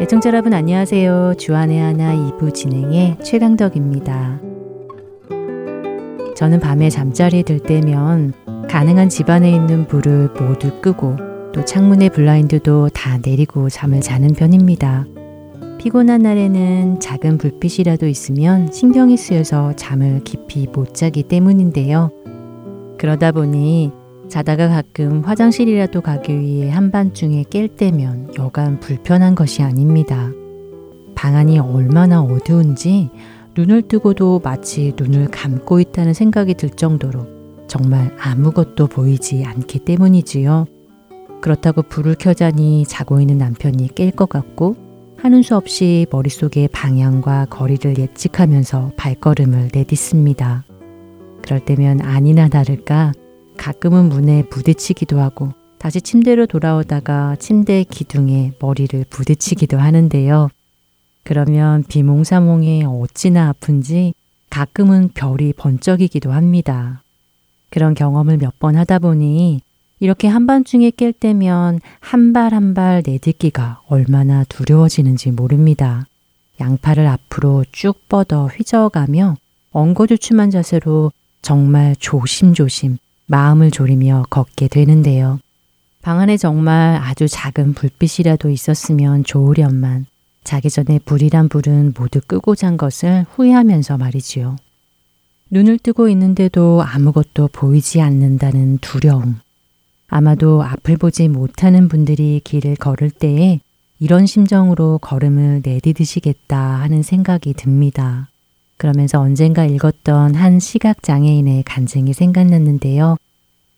애청자 여러분 안녕하세요. 주안의 하나 2부 진행의 최강덕입니다. 저는 밤에 잠자리에 들 때면 가능한 집안에 있는 불을 모두 끄고 또 창문의 블라인드도 다 내리고 잠을 자는 편입니다. 피곤한 날에는 작은 불빛이라도 있으면 신경이 쓰여서 잠을 깊이 못 자기 때문인데요. 그러다 보니 자다가 가끔 화장실이라도 가기 위해 한밤중에 깰 때면 여간 불편한 것이 아닙니다. 방 안이 얼마나 어두운지 눈을 뜨고도 마치 눈을 감고 있다는 생각이 들 정도로 정말 아무것도 보이지 않기 때문이지요. 그렇다고 불을 켜자니 자고 있는 남편이 깰 것 같고 하는 수 없이 머릿속에 방향과 거리를 예측하면서 발걸음을 내딛습니다. 그럴 때면 아니나 다를까 가끔은 문에 부딪히기도 하고 다시 침대로 돌아오다가 침대 기둥에 머리를 부딪히기도 하는데요. 그러면 비몽사몽에 어찌나 아픈지 가끔은 별이 번쩍이기도 합니다. 그런 경험을 몇 번 하다 보니 이렇게 한밤중에 깰 때면 한 발 한 발 내딛기가 얼마나 두려워지는지 모릅니다. 양팔을 앞으로 쭉 뻗어 휘저어가며 엉거주춤한 자세로 정말 조심조심 마음을 졸이며 걷게 되는데요. 방 안에 정말 아주 작은 불빛이라도 있었으면 좋으련만 자기 전에 불이란 불은 모두 끄고 잔 것을 후회하면서 말이지요. 눈을 뜨고 있는데도 아무것도 보이지 않는다는 두려움. 아마도 앞을 보지 못하는 분들이 길을 걸을 때에 이런 심정으로 걸음을 내디드시겠다 하는 생각이 듭니다. 그러면서 언젠가 읽었던 한 시각장애인의 간증이 생각났는데요.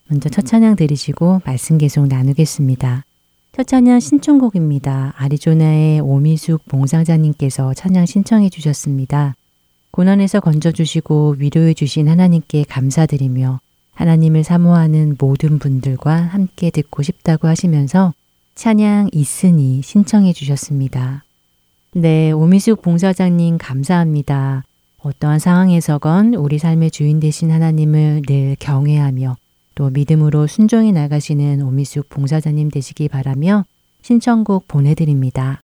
먼저 첫 찬양 들으시고 말씀 계속 나누겠습니다. 첫 찬양 신청곡입니다. 아리조나의 오미숙 봉상자님께서 찬양 신청해 주셨습니다. 고난에서 건져주시고 위로해 주신 하나님께 감사드리며 하나님을 사모하는 모든 분들과 함께 듣고 싶다고 하시면서 찬양 있으니 신청해 주셨습니다. 네, 오미숙 봉사장님 감사합니다. 어떠한 상황에서건 우리 삶의 주인 되신 하나님을 늘 경외하며 또 믿음으로 순종해 나가시는 오미숙 봉사자님 되시기 바라며 신청곡 보내드립니다.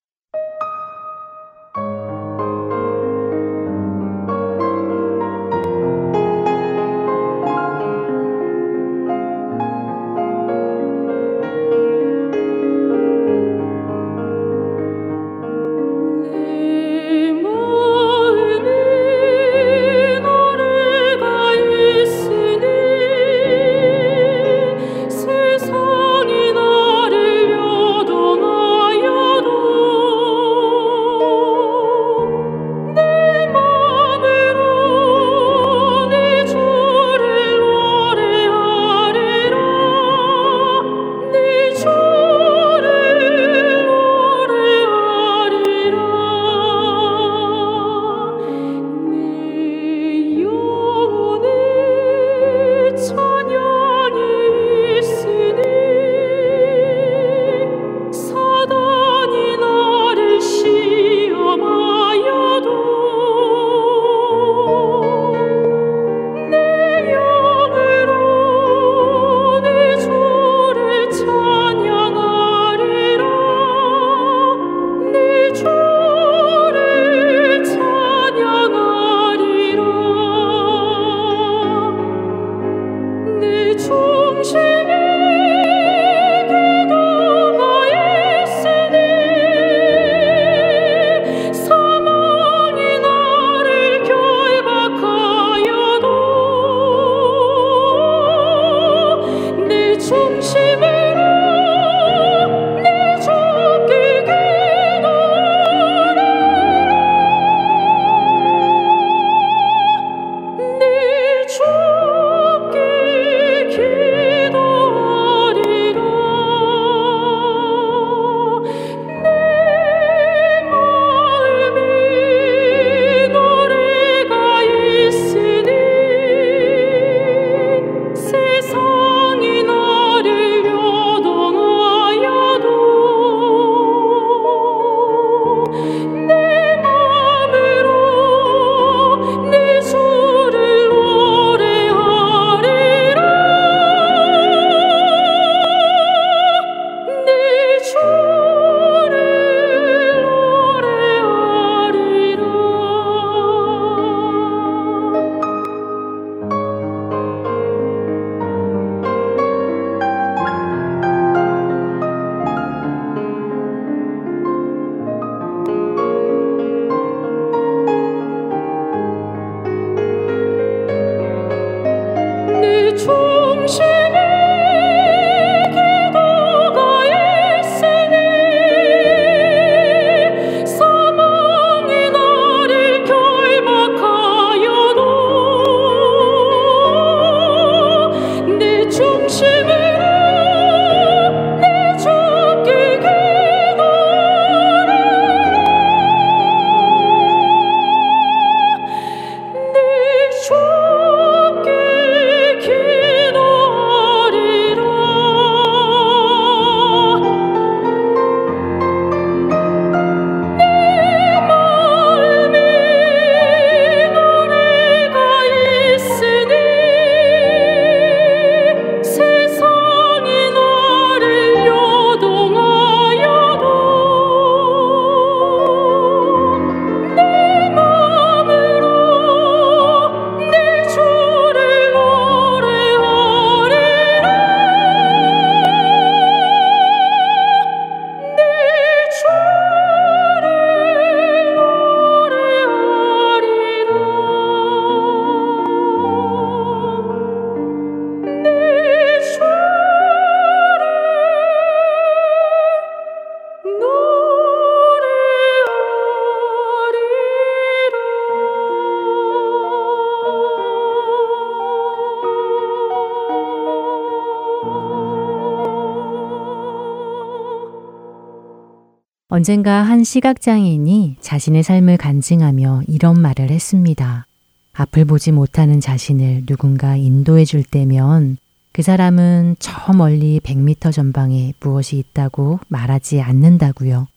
언젠가 한 시각장애인이 자신의 삶을 간증하며 이런 말을 했습니다. 앞을 보지 못하는 자신을 누군가 인도해 줄 때면 그 사람은 저 멀리 100m 전방에 무엇이 있다고 말하지 않는다고요.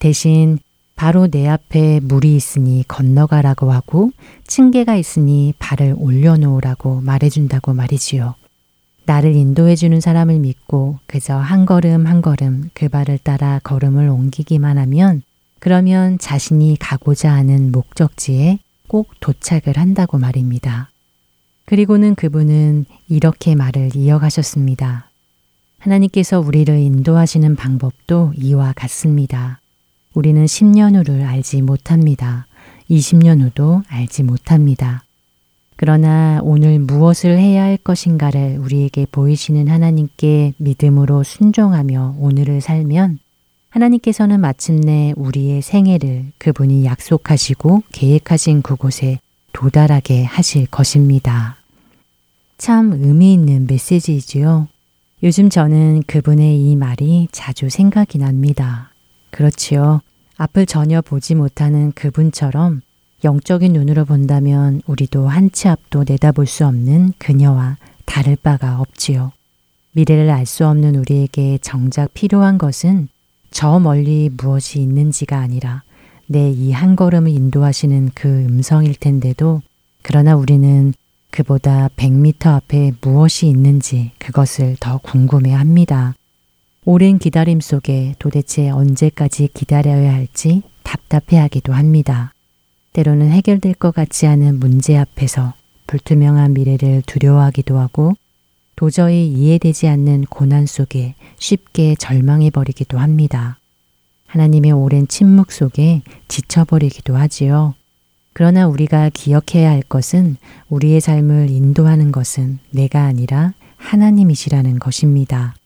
대신 바로 내 앞에 물이 있으니 건너가라고 하고 층계가 있으니 발을 올려놓으라고 말해준다고 말이지요. 나를 인도해주는 사람을 믿고 그저 한 걸음 한 걸음 그 발을 따라 걸음을 옮기기만 하면 그러면 자신이 가고자 하는 목적지에 꼭 도착을 한다고 말입니다. 그리고는 그분은 이렇게 말을 이어가셨습니다. 하나님께서 우리를 인도하시는 방법도 이와 같습니다. 우리는 10년 후를 알지 못합니다. 20년 후도 알지 못합니다. 그러나 오늘 무엇을 해야 할 것인가를 우리에게 보이시는 하나님께 믿음으로 순종하며 오늘을 살면 하나님께서는 마침내 우리의 생애를 그분이 약속하시고 계획하신 그곳에 도달하게 하실 것입니다. 참 의미 있는 메시지이지요. 요즘 저는 그분의 이 말이 자주 생각이 납니다. 그렇지요. 앞을 전혀 보지 못하는 그분처럼 영적인 눈으로 본다면 우리도 한 치 앞도 내다볼 수 없는 그녀와 다를 바가 없지요. 미래를 알 수 없는 우리에게 정작 필요한 것은 저 멀리 무엇이 있는지가 아니라 내 이 한 걸음을 인도하시는 그 음성일 텐데도 그러나 우리는 그보다 100m 앞에 무엇이 있는지 그것을 더 궁금해 합니다. 오랜 기다림 속에 도대체 언제까지 기다려야 할지 답답해 하기도 합니다. 때로는 해결될 것 같지 않은 문제 앞에서 불투명한 미래를 두려워하기도 하고 도저히 이해되지 않는 고난 속에 쉽게 절망해 버리기도 합니다. 하나님의 오랜 침묵 속에 지쳐버리기도 하지요. 그러나 우리가 기억해야 할 것은 우리의 삶을 인도하는 것은 내가 아니라 하나님이시라는 것입니다.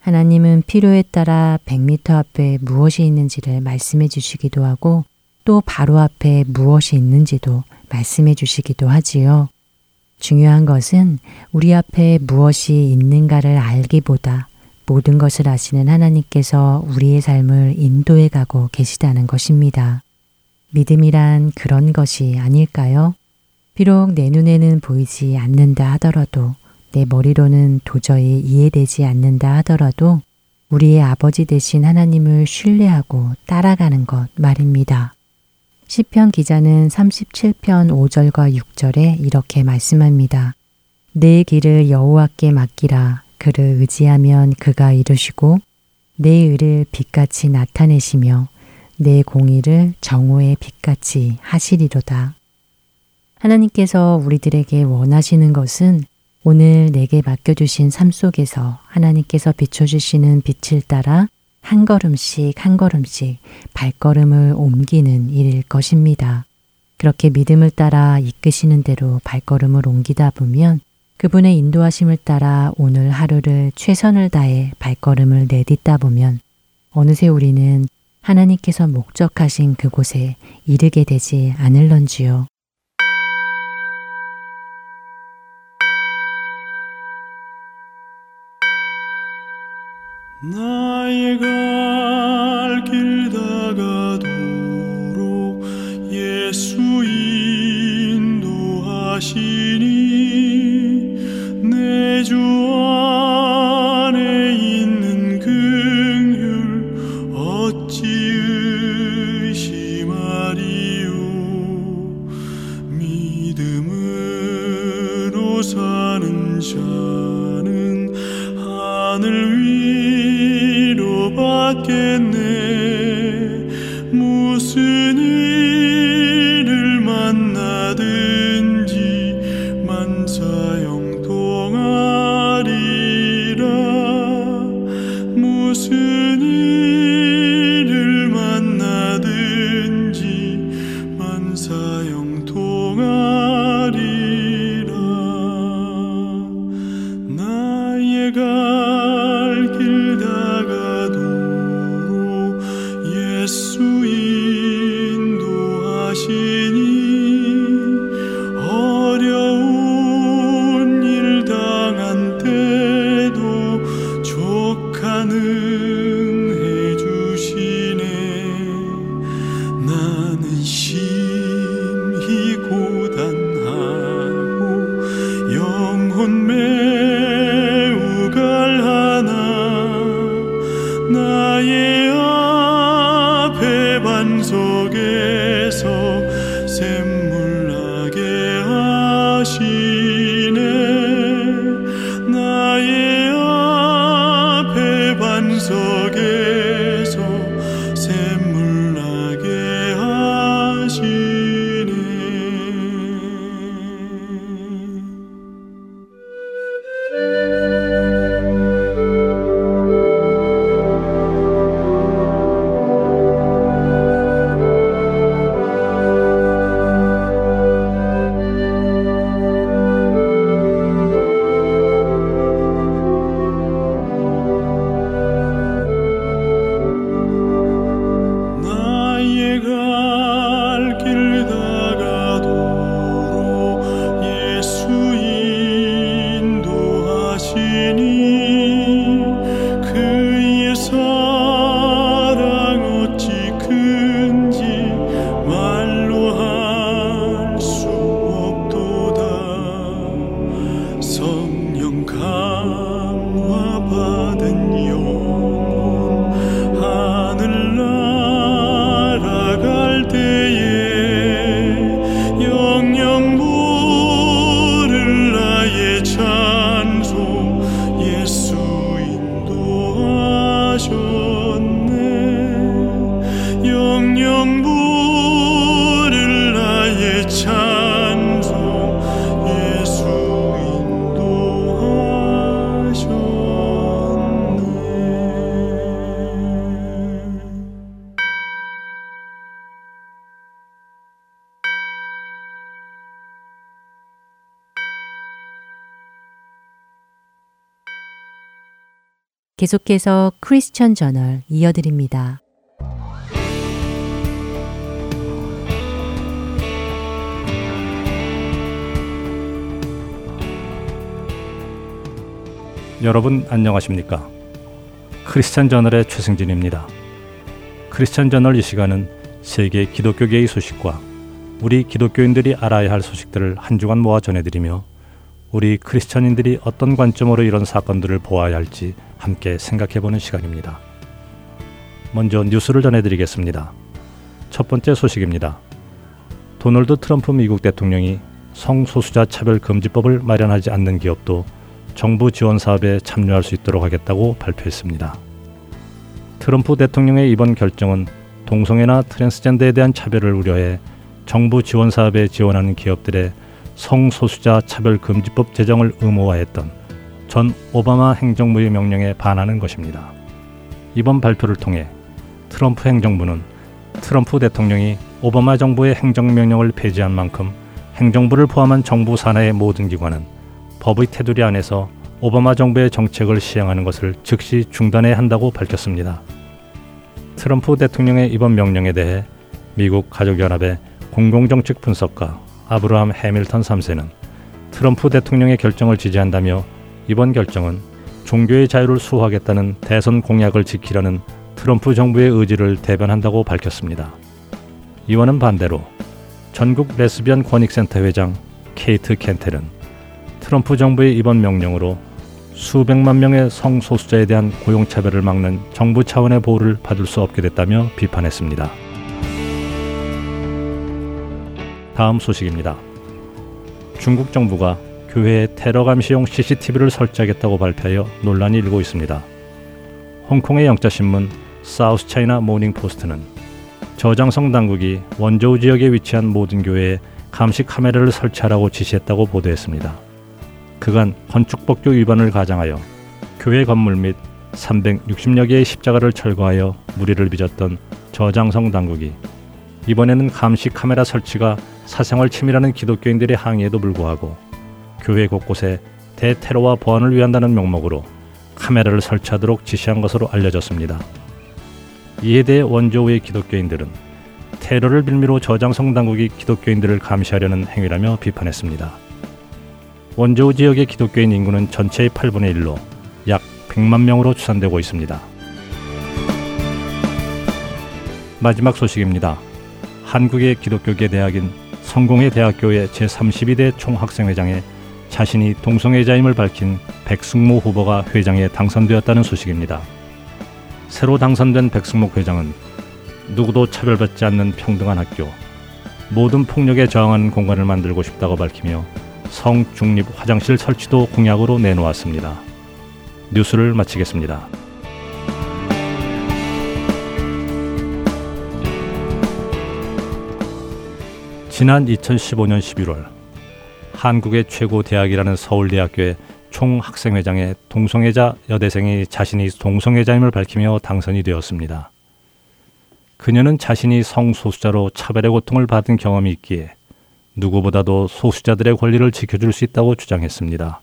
하나님은 필요에 따라 100m 앞에 무엇이 있는지를 말씀해 주시기도 하고 또 바로 앞에 무엇이 있는지도 말씀해 주시기도 하지요. 중요한 것은 우리 앞에 무엇이 있는가를 알기보다 모든 것을 아시는 하나님께서 우리의 삶을 인도해 가고 계시다는 것입니다. 믿음이란 그런 것이 아닐까요? 비록 내 눈에는 보이지 않는다 하더라도 내 머리로는 도저히 이해되지 않는다 하더라도 우리의 아버지 되신 하나님을 신뢰하고 따라가는 것 말입니다. 시편 기자는 37편 5절과 6절에 이렇게 말씀합니다. 내 길을 여호와께 맡기라 그를 의지하면 그가 이루시고 내 의를 빛같이 나타내시며 내 공의를 정오의 빛같이 하시리로다. 하나님께서 우리들에게 원하시는 것은 오늘 내게 맡겨주신 삶 속에서 하나님께서 비춰주시는 빛을 따라 한 걸음씩 한 걸음씩 발걸음을 옮기는 일일 것입니다. 그렇게 믿음을 따라 이끄시는 대로 발걸음을 옮기다 보면 그분의 인도하심을 따라 오늘 하루를 최선을 다해 발걸음을 내딛다 보면 어느새 우리는 하나님께서 목적하신 그곳에 이르게 되지 않을런지요. 나의 갈 길 다가도록 예수 인도하시니 계속해서 크리스천 저널 이어드립니다. 여러분 안녕하십니까? 크리스찬 저널의 최승진입니다. 크리스찬 저널 이 시간은 세계 기독교계의 소식과 우리 기독교인들이 알아야 할 소식들을 한 주간 모아 전해드리며 우리 크리스천인들이 어떤 관점으로 이런 사건들을 보아야 할지 함께 생각해 보는 시간입니다. 먼저 뉴스를 전해드리겠습니다. 첫 번째 소식입니다. 도널드 트럼프 미국 대통령이 성소수자 차별 금지법을 마련하지 않는 기업도 정부 지원 사업에 참여할 수 있도록 하겠다고 발표했습니다. 트럼프 대통령의 이번 결정은 동성애나 트랜스젠더에 대한 차별을 우려해 정부 지원 사업에 지원하는 기업들의 성소수자 차별 금지법 제정을 의무화했던 전 오바마 행정부의 명령에 반하는 것입니다. 이번 발표를 통해 트럼프 행정부는 트럼프 대통령이 오바마 정부의 행정명령을 폐지한 만큼 행정부를 포함한 정부 산하의 모든 기관은 법의 테두리 안에서 오바마 정부의 정책을 시행하는 것을 즉시 중단해야 한다고 밝혔습니다. 트럼프 대통령의 이번 명령에 대해 미국 가족연합의 공공정책 분석가 아브라함 해밀턴 3세는 트럼프 대통령의 결정을 지지한다며 이번 결정은 종교의 자유를 수호하겠다는 대선 공약을 지키려는 트럼프 정부의 의지를 대변한다고 밝혔습니다. 이와는 반대로 전국 레스비언 권익센터 회장 케이트 켄텔은 트럼프 정부의 이번 명령으로 수백만 명의 성소수자에 대한 고용차별을 막는 정부 차원의 보호를 받을 수 없게 됐다며 비판했습니다. 다음 소식입니다. 중국 정부가 교회에 테러 감시용 CCTV를 설치하겠다고 발표하여 논란이 일고 있습니다. 홍콩의 영자신문 사우스 차이나 모닝 포스트는 저장성 당국이 원저우 지역에 위치한 모든 교회에 감시 카메라를 설치하라고 지시했다고 보도했습니다. 그간 건축법규 위반을 가장하여 교회 건물 및 360여 개의 십자가를 철거하여 무리를 빚었던 저장성 당국이 이번에는 감시 카메라 설치가 사생활 침해라는 기독교인들의 항의에도 불구하고 교회 곳곳에 대테러와 보안을 위한다는 명목으로 카메라를 설치하도록 지시한 것으로 알려졌습니다. 이에 대해 원조우의 기독교인들은 테러를 빌미로 저장성 당국이 기독교인들을 감시하려는 행위라며 비판했습니다. 원조우 지역의 기독교인 인구는 전체의 8분의 1로 약 100만 명으로 추산되고 있습니다. 마지막 소식입니다. 한국의 기독교계 대학인 성공회 대학교의 제32대 총학생회장에 자신이 동성애자임을 밝힌 백승모 후보가 회장에 당선되었다는 소식입니다. 새로 당선된 백승목 회장은 누구도 차별받지 않는 평등한 학교, 모든 폭력에 저항하는 공간을 만들고 싶다고 밝히며 성중립 화장실 설치도 공약으로 내놓았습니다. 뉴스를 마치겠습니다. 지난 2015년 11월 한국의 최고 대학이라는 서울대학교의 총학생회장에 동성애자 여대생이 자신이 동성애자임을 밝히며 당선이 되었습니다. 그녀는 자신이 성소수자로 차별의 고통을 받은 경험이 있기에 누구보다도 소수자들의 권리를 지켜줄 수 있다고 주장했습니다.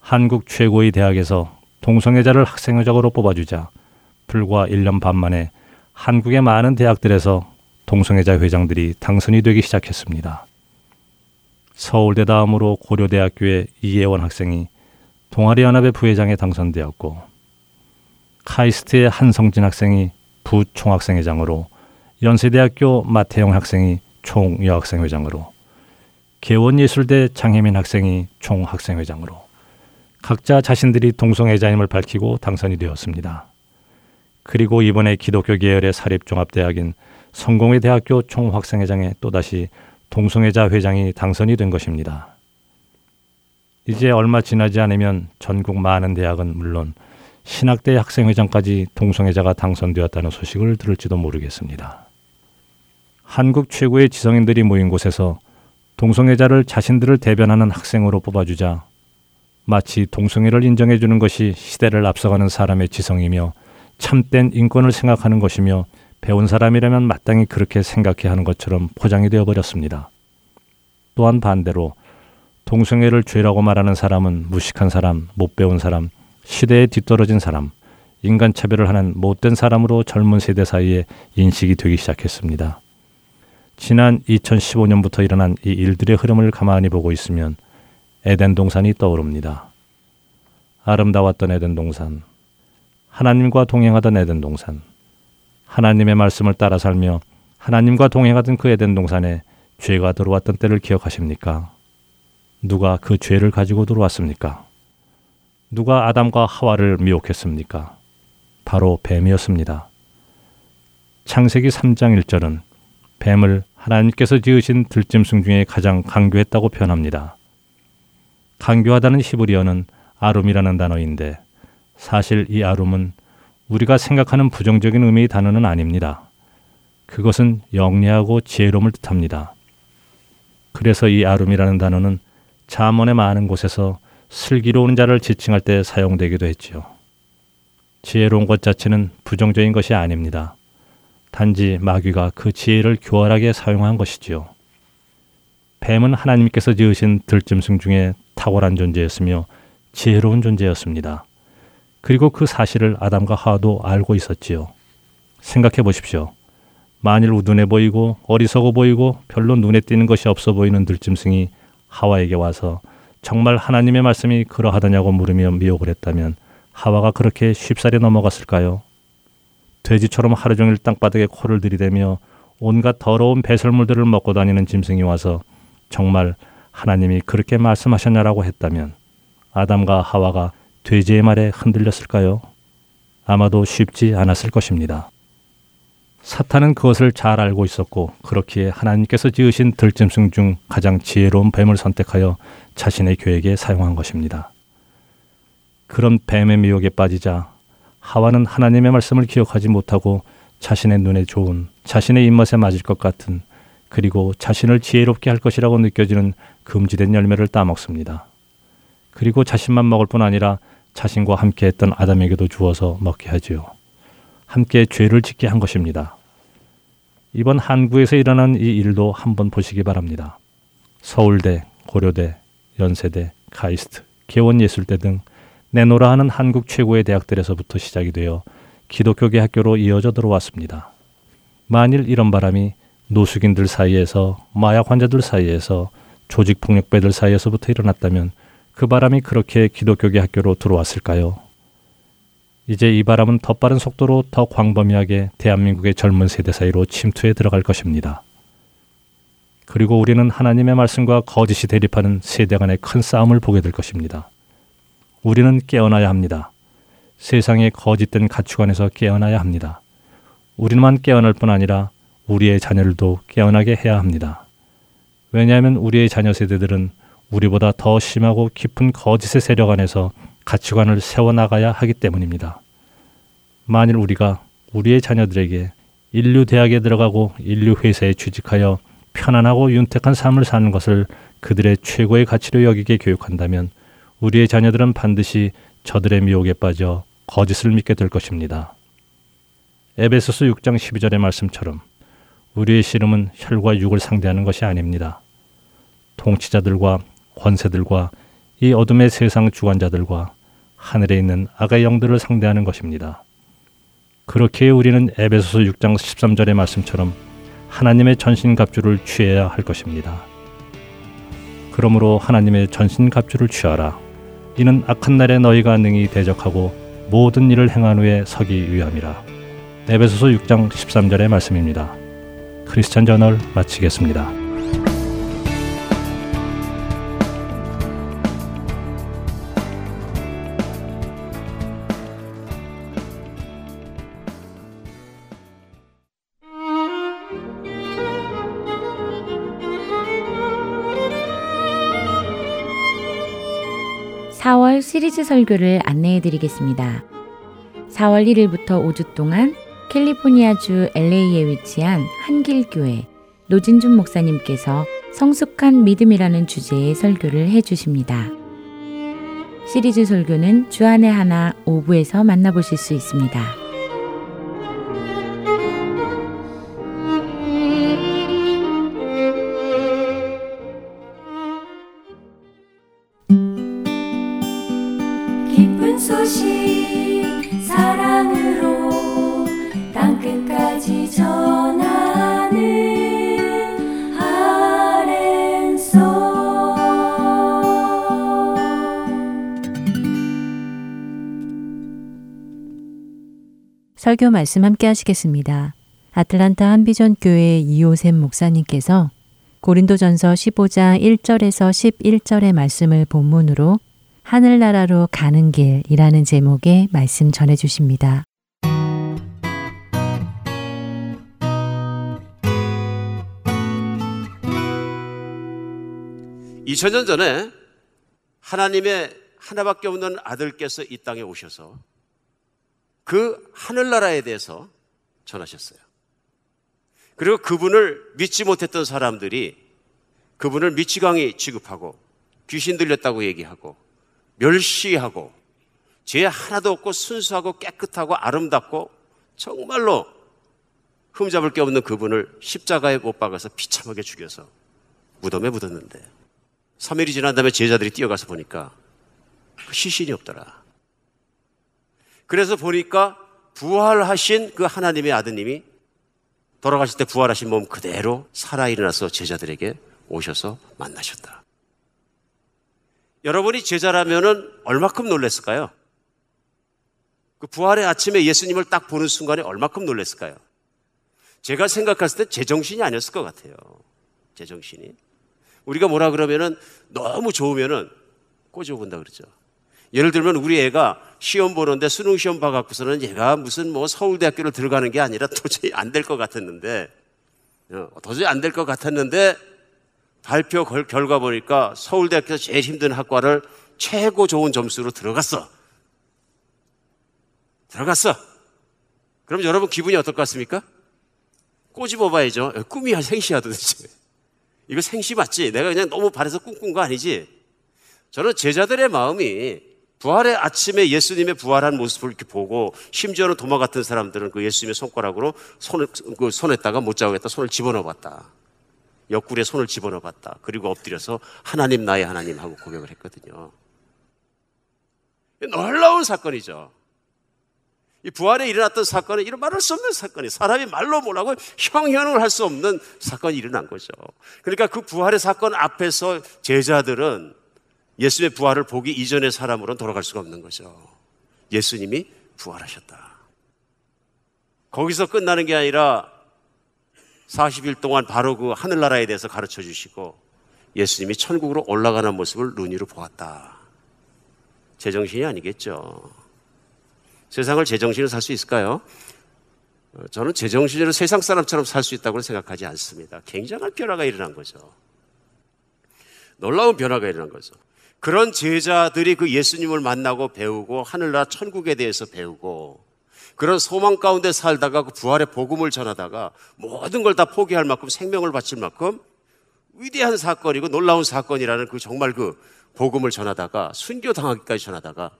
한국 최고의 대학에서 동성애자를 학생회장으로 뽑아주자 불과 1년 반 만에 한국의 많은 대학들에서 동성애자 회장들이 당선이 되기 시작했습니다. 서울대 다음으로 고려대학교의 이예원 학생이 동아리연합의 부회장에 당선되었고 카이스트의 한성진 학생이 부총학생회장으로 연세대학교 마태영 학생이 총여학생회장으로 개원예술대 장혜민 학생이 총학생회장으로 각자 자신들이 동성애자임을 밝히고 당선이 되었습니다. 그리고 이번에 기독교 계열의 사립종합대학인 성공회 대학교 총학생회장에 또다시 동성애자 회장이 당선이 된 것입니다. 이제 얼마 지나지 않으면 전국 많은 대학은 물론 신학대 학생회장까지 동성애자가 당선되었다는 소식을 들을지도 모르겠습니다. 한국 최고의 지성인들이 모인 곳에서 동성애자를 자신들을 대변하는 학생으로 뽑아주자 마치 동성애를 인정해주는 것이 시대를 앞서가는 사람의 지성이며 참된 인권을 생각하는 것이며 배운 사람이라면 마땅히 그렇게 생각해야 하는 것처럼 포장이 되어 버렸습니다. 또한 반대로 동성애를 죄라고 말하는 사람은 무식한 사람, 못 배운 사람, 시대에 뒤떨어진 사람, 인간 차별을 하는 못된 사람으로 젊은 세대 사이에 인식이 되기 시작했습니다. 지난 2015년부터 일어난 이 일들의 흐름을 가만히 보고 있으면 에덴 동산이 떠오릅니다. 아름다웠던 에덴 동산, 하나님과 동행하던 에덴 동산, 하나님의 말씀을 따라 살며 하나님과 동행하던 그 에덴 동산에 죄가 들어왔던 때를 기억하십니까? 누가 그 죄를 가지고 들어왔습니까? 누가 아담과 하와를 미혹했습니까? 바로 뱀이었습니다. 창세기 3장 1절은 뱀을 하나님께서 지으신 들짐승 중에 가장 강교했다고 표현합니다. 강교하다는 히브리어는 아름이라는 단어인데 사실 이 아름은 우리가 생각하는 부정적인 의미의 단어는 아닙니다. 그것은 영리하고 지혜로움을 뜻합니다. 그래서 이 아름이라는 단어는 잠언의 많은 곳에서 슬기로운 자를 지칭할 때 사용되기도 했지요. 지혜로운 것 자체는 부정적인 것이 아닙니다. 단지 마귀가 그 지혜를 교활하게 사용한 것이지요. 뱀은 하나님께서 지으신 들짐승 중에 탁월한 존재였으며 지혜로운 존재였습니다. 그리고 그 사실을 아담과 하와도 알고 있었지요. 생각해 보십시오. 만일 우둔해 보이고 어리석어 보이고 별로 눈에 띄는 것이 없어 보이는 들짐승이 하와에게 와서 정말 하나님의 말씀이 그러하더냐고 물으며 미혹을 했다면 하와가 그렇게 쉽사리 넘어갔을까요? 돼지처럼 하루 종일 땅바닥에 코를 들이대며 온갖 더러운 배설물들을 먹고 다니는 짐승이 와서 정말 하나님이 그렇게 말씀하셨냐라고 했다면 아담과 하와가 돼지의 말에 흔들렸을까요? 아마도 쉽지 않았을 것입니다. 사탄은 그것을 잘 알고 있었고 그렇기에 하나님께서 지으신 들짐승 중 가장 지혜로운 뱀을 선택하여 자신의 계획에 사용한 것입니다. 그런 뱀의 미혹에 빠지자 하와는 하나님의 말씀을 기억하지 못하고 자신의 눈에 좋은 자신의 입맛에 맞을 것 같은 그리고 자신을 지혜롭게 할 것이라고 느껴지는 금지된 열매를 따먹습니다. 그리고 자신만 먹을 뿐 아니라 자신과 함께 했던 아담에게도 주어서 먹게 하지요. 함께 죄를 짓게 한 것입니다. 이번 한국에서 일어난 이 일도 한번 보시기 바랍니다. 서울대, 고려대, 연세대, 카이스트, 개원예술대 등 내노라 하는 한국 최고의 대학들에서부터 시작이 되어 기독교계 학교로 이어져 들어왔습니다. 만일 이런 바람이 노숙인들 사이에서 마약 환자들 사이에서 조직 폭력배들 사이에서부터 일어났다면 그 바람이 그렇게 기독교계 학교로 들어왔을까요? 이제 이 바람은 더 빠른 속도로 더 광범위하게 대한민국의 젊은 세대 사이로 침투해 들어갈 것입니다. 그리고 우리는 하나님의 말씀과 거짓이 대립하는 세대 간의 큰 싸움을 보게 될 것입니다. 우리는 깨어나야 합니다. 세상의 거짓된 가치관에서 깨어나야 합니다. 우리만 깨어날 뿐 아니라 우리의 자녀들도 깨어나게 해야 합니다. 왜냐하면 우리의 자녀 세대들은 우리보다 더 심하고 깊은 거짓의 세력 안에서 가치관을 세워나가야 하기 때문입니다. 만일 우리가 우리의 자녀들에게 인류 대학에 들어가고 인류 회사에 취직하여 편안하고 윤택한 삶을 사는 것을 그들의 최고의 가치로 여기게 교육한다면 우리의 자녀들은 반드시 저들의 미혹에 빠져 거짓을 믿게 될 것입니다. 에베소서 6장 12절의 말씀처럼 우리의 씨름은 혈과 육을 상대하는 것이 아닙니다. 통치자들과 권세들과 이 어둠의 세상 주관자들과 하늘에 있는 악의 영들을 상대하는 것입니다. 그렇게 우리는 에베소서 6장 13절의 말씀처럼 하나님의 전신갑주를 취해야 할 것입니다. 그러므로 하나님의 전신갑주를 취하라. 이는 악한 날에 너희가 능히 대적하고 모든 일을 행한 후에 서기 위함이라. 에베소서 6장 13절의 말씀입니다. 크리스천 저널 마치겠습니다. 시리즈 설교를 안내해 드리겠습니다. 4월 1일부터 5주 동안 캘리포니아주 LA에 위치한 한길교회 노진준 목사님께서 성숙한 믿음이라는 주제의 설교를 해 주십니다. 시리즈 설교는 주안의 하나 5부에서 만나보실 수 있습니다. 설교 말씀 함께 하시겠습니다. 아틀란타 한비전 교회 이호샘 목사님께서 고린도전서 15장 1절에서 11절의 말씀을 본문으로 하늘나라로 가는 길이라는 제목의 말씀 전해 주십니다. 2000년 전에 하나님의 하나밖에 없는 아들께서 이 땅에 오셔서 그 하늘나라에 대해서 전하셨어요. 그리고 그분을 믿지 못했던 사람들이 그분을 미치광이 취급하고 귀신 들렸다고 얘기하고 멸시하고 죄 하나도 없고 순수하고 깨끗하고 아름답고 정말로 흠잡을 게 없는 그분을 십자가에 못 박아서 비참하게 죽여서 무덤에 묻었는데 3일이 지난 다음에 제자들이 뛰어가서 보니까 그 시신이 없더라. 그래서 보니까 부활하신 그 하나님의 아드님이 돌아가실 때 부활하신 몸 그대로 살아 일어나서 제자들에게 오셔서 만나셨다. 여러분이 제자라면은 얼마큼 놀랐을까요? 그 부활의 아침에 예수님을 딱 보는 순간에 얼마큼 놀랐을까요? 제가 생각했을 때 제정신이 아니었을 것 같아요. 제정신이. 우리가 뭐라 그러면은 너무 좋으면은 꼬집어 본다 그러죠. 예를 들면 우리 애가 시험 보는데 수능 시험 봐갖고서는 얘가 무슨 뭐 서울대학교를 들어가는 게 아니라 도저히 안 될 것 같았는데 어, 도저히 안 될 것 같았는데 발표 결과 보니까 서울대학교에서 제일 힘든 학과를 최고 좋은 점수로 들어갔어. 들어갔어. 그럼 여러분 기분이 어떨 것 같습니까? 꼬집어 봐야죠. 꿈이야 생시야 도대체. 이거 생시 맞지? 내가 그냥 너무 바래서 꿈꾼 거 아니지? 저는 제자들의 마음이 부활의 아침에 예수님의 부활한 모습을 이렇게 보고 심지어는 도마 같은 사람들은 그 예수님의 손가락으로 손을, 그 손에다가 못 잡겠다 손을 집어넣어 봤다. 옆구리에 손을 집어넣어 봤다. 그리고 엎드려서 하나님 나의 하나님 하고 고백을 했거든요. 놀라운 사건이죠. 이 부활에 일어났던 사건은 이런 말할 수 없는 사건이 사람이 말로 뭐라고 형현을 할 수 없는 사건이 일어난 거죠. 그러니까 그 부활의 사건 앞에서 제자들은 예수의 부활을 보기 이전의 사람으로는 돌아갈 수가 없는 거죠. 예수님이 부활하셨다. 거기서 끝나는 게 아니라 40일 동안 바로 그 하늘나라에 대해서 가르쳐 주시고 예수님이 천국으로 올라가는 모습을 눈으로 보았다. 제정신이 아니겠죠. 세상을 제정신으로 살 수 있을까요? 어, 저는 제정신으로 세상 사람처럼 살 수 있다고 생각하지 않습니다. 굉장한 변화가 일어난 거죠. 놀라운 변화가 일어난 거죠. 그런 제자들이 그 예수님을 만나고 배우고 하늘나라 천국에 대해서 배우고 그런 소망 가운데 살다가 그 부활의 복음을 전하다가 모든 걸 다 포기할 만큼 생명을 바칠 만큼 위대한 사건이고 놀라운 사건이라는 그 정말 그 복음을 전하다가 순교당하기까지 전하다가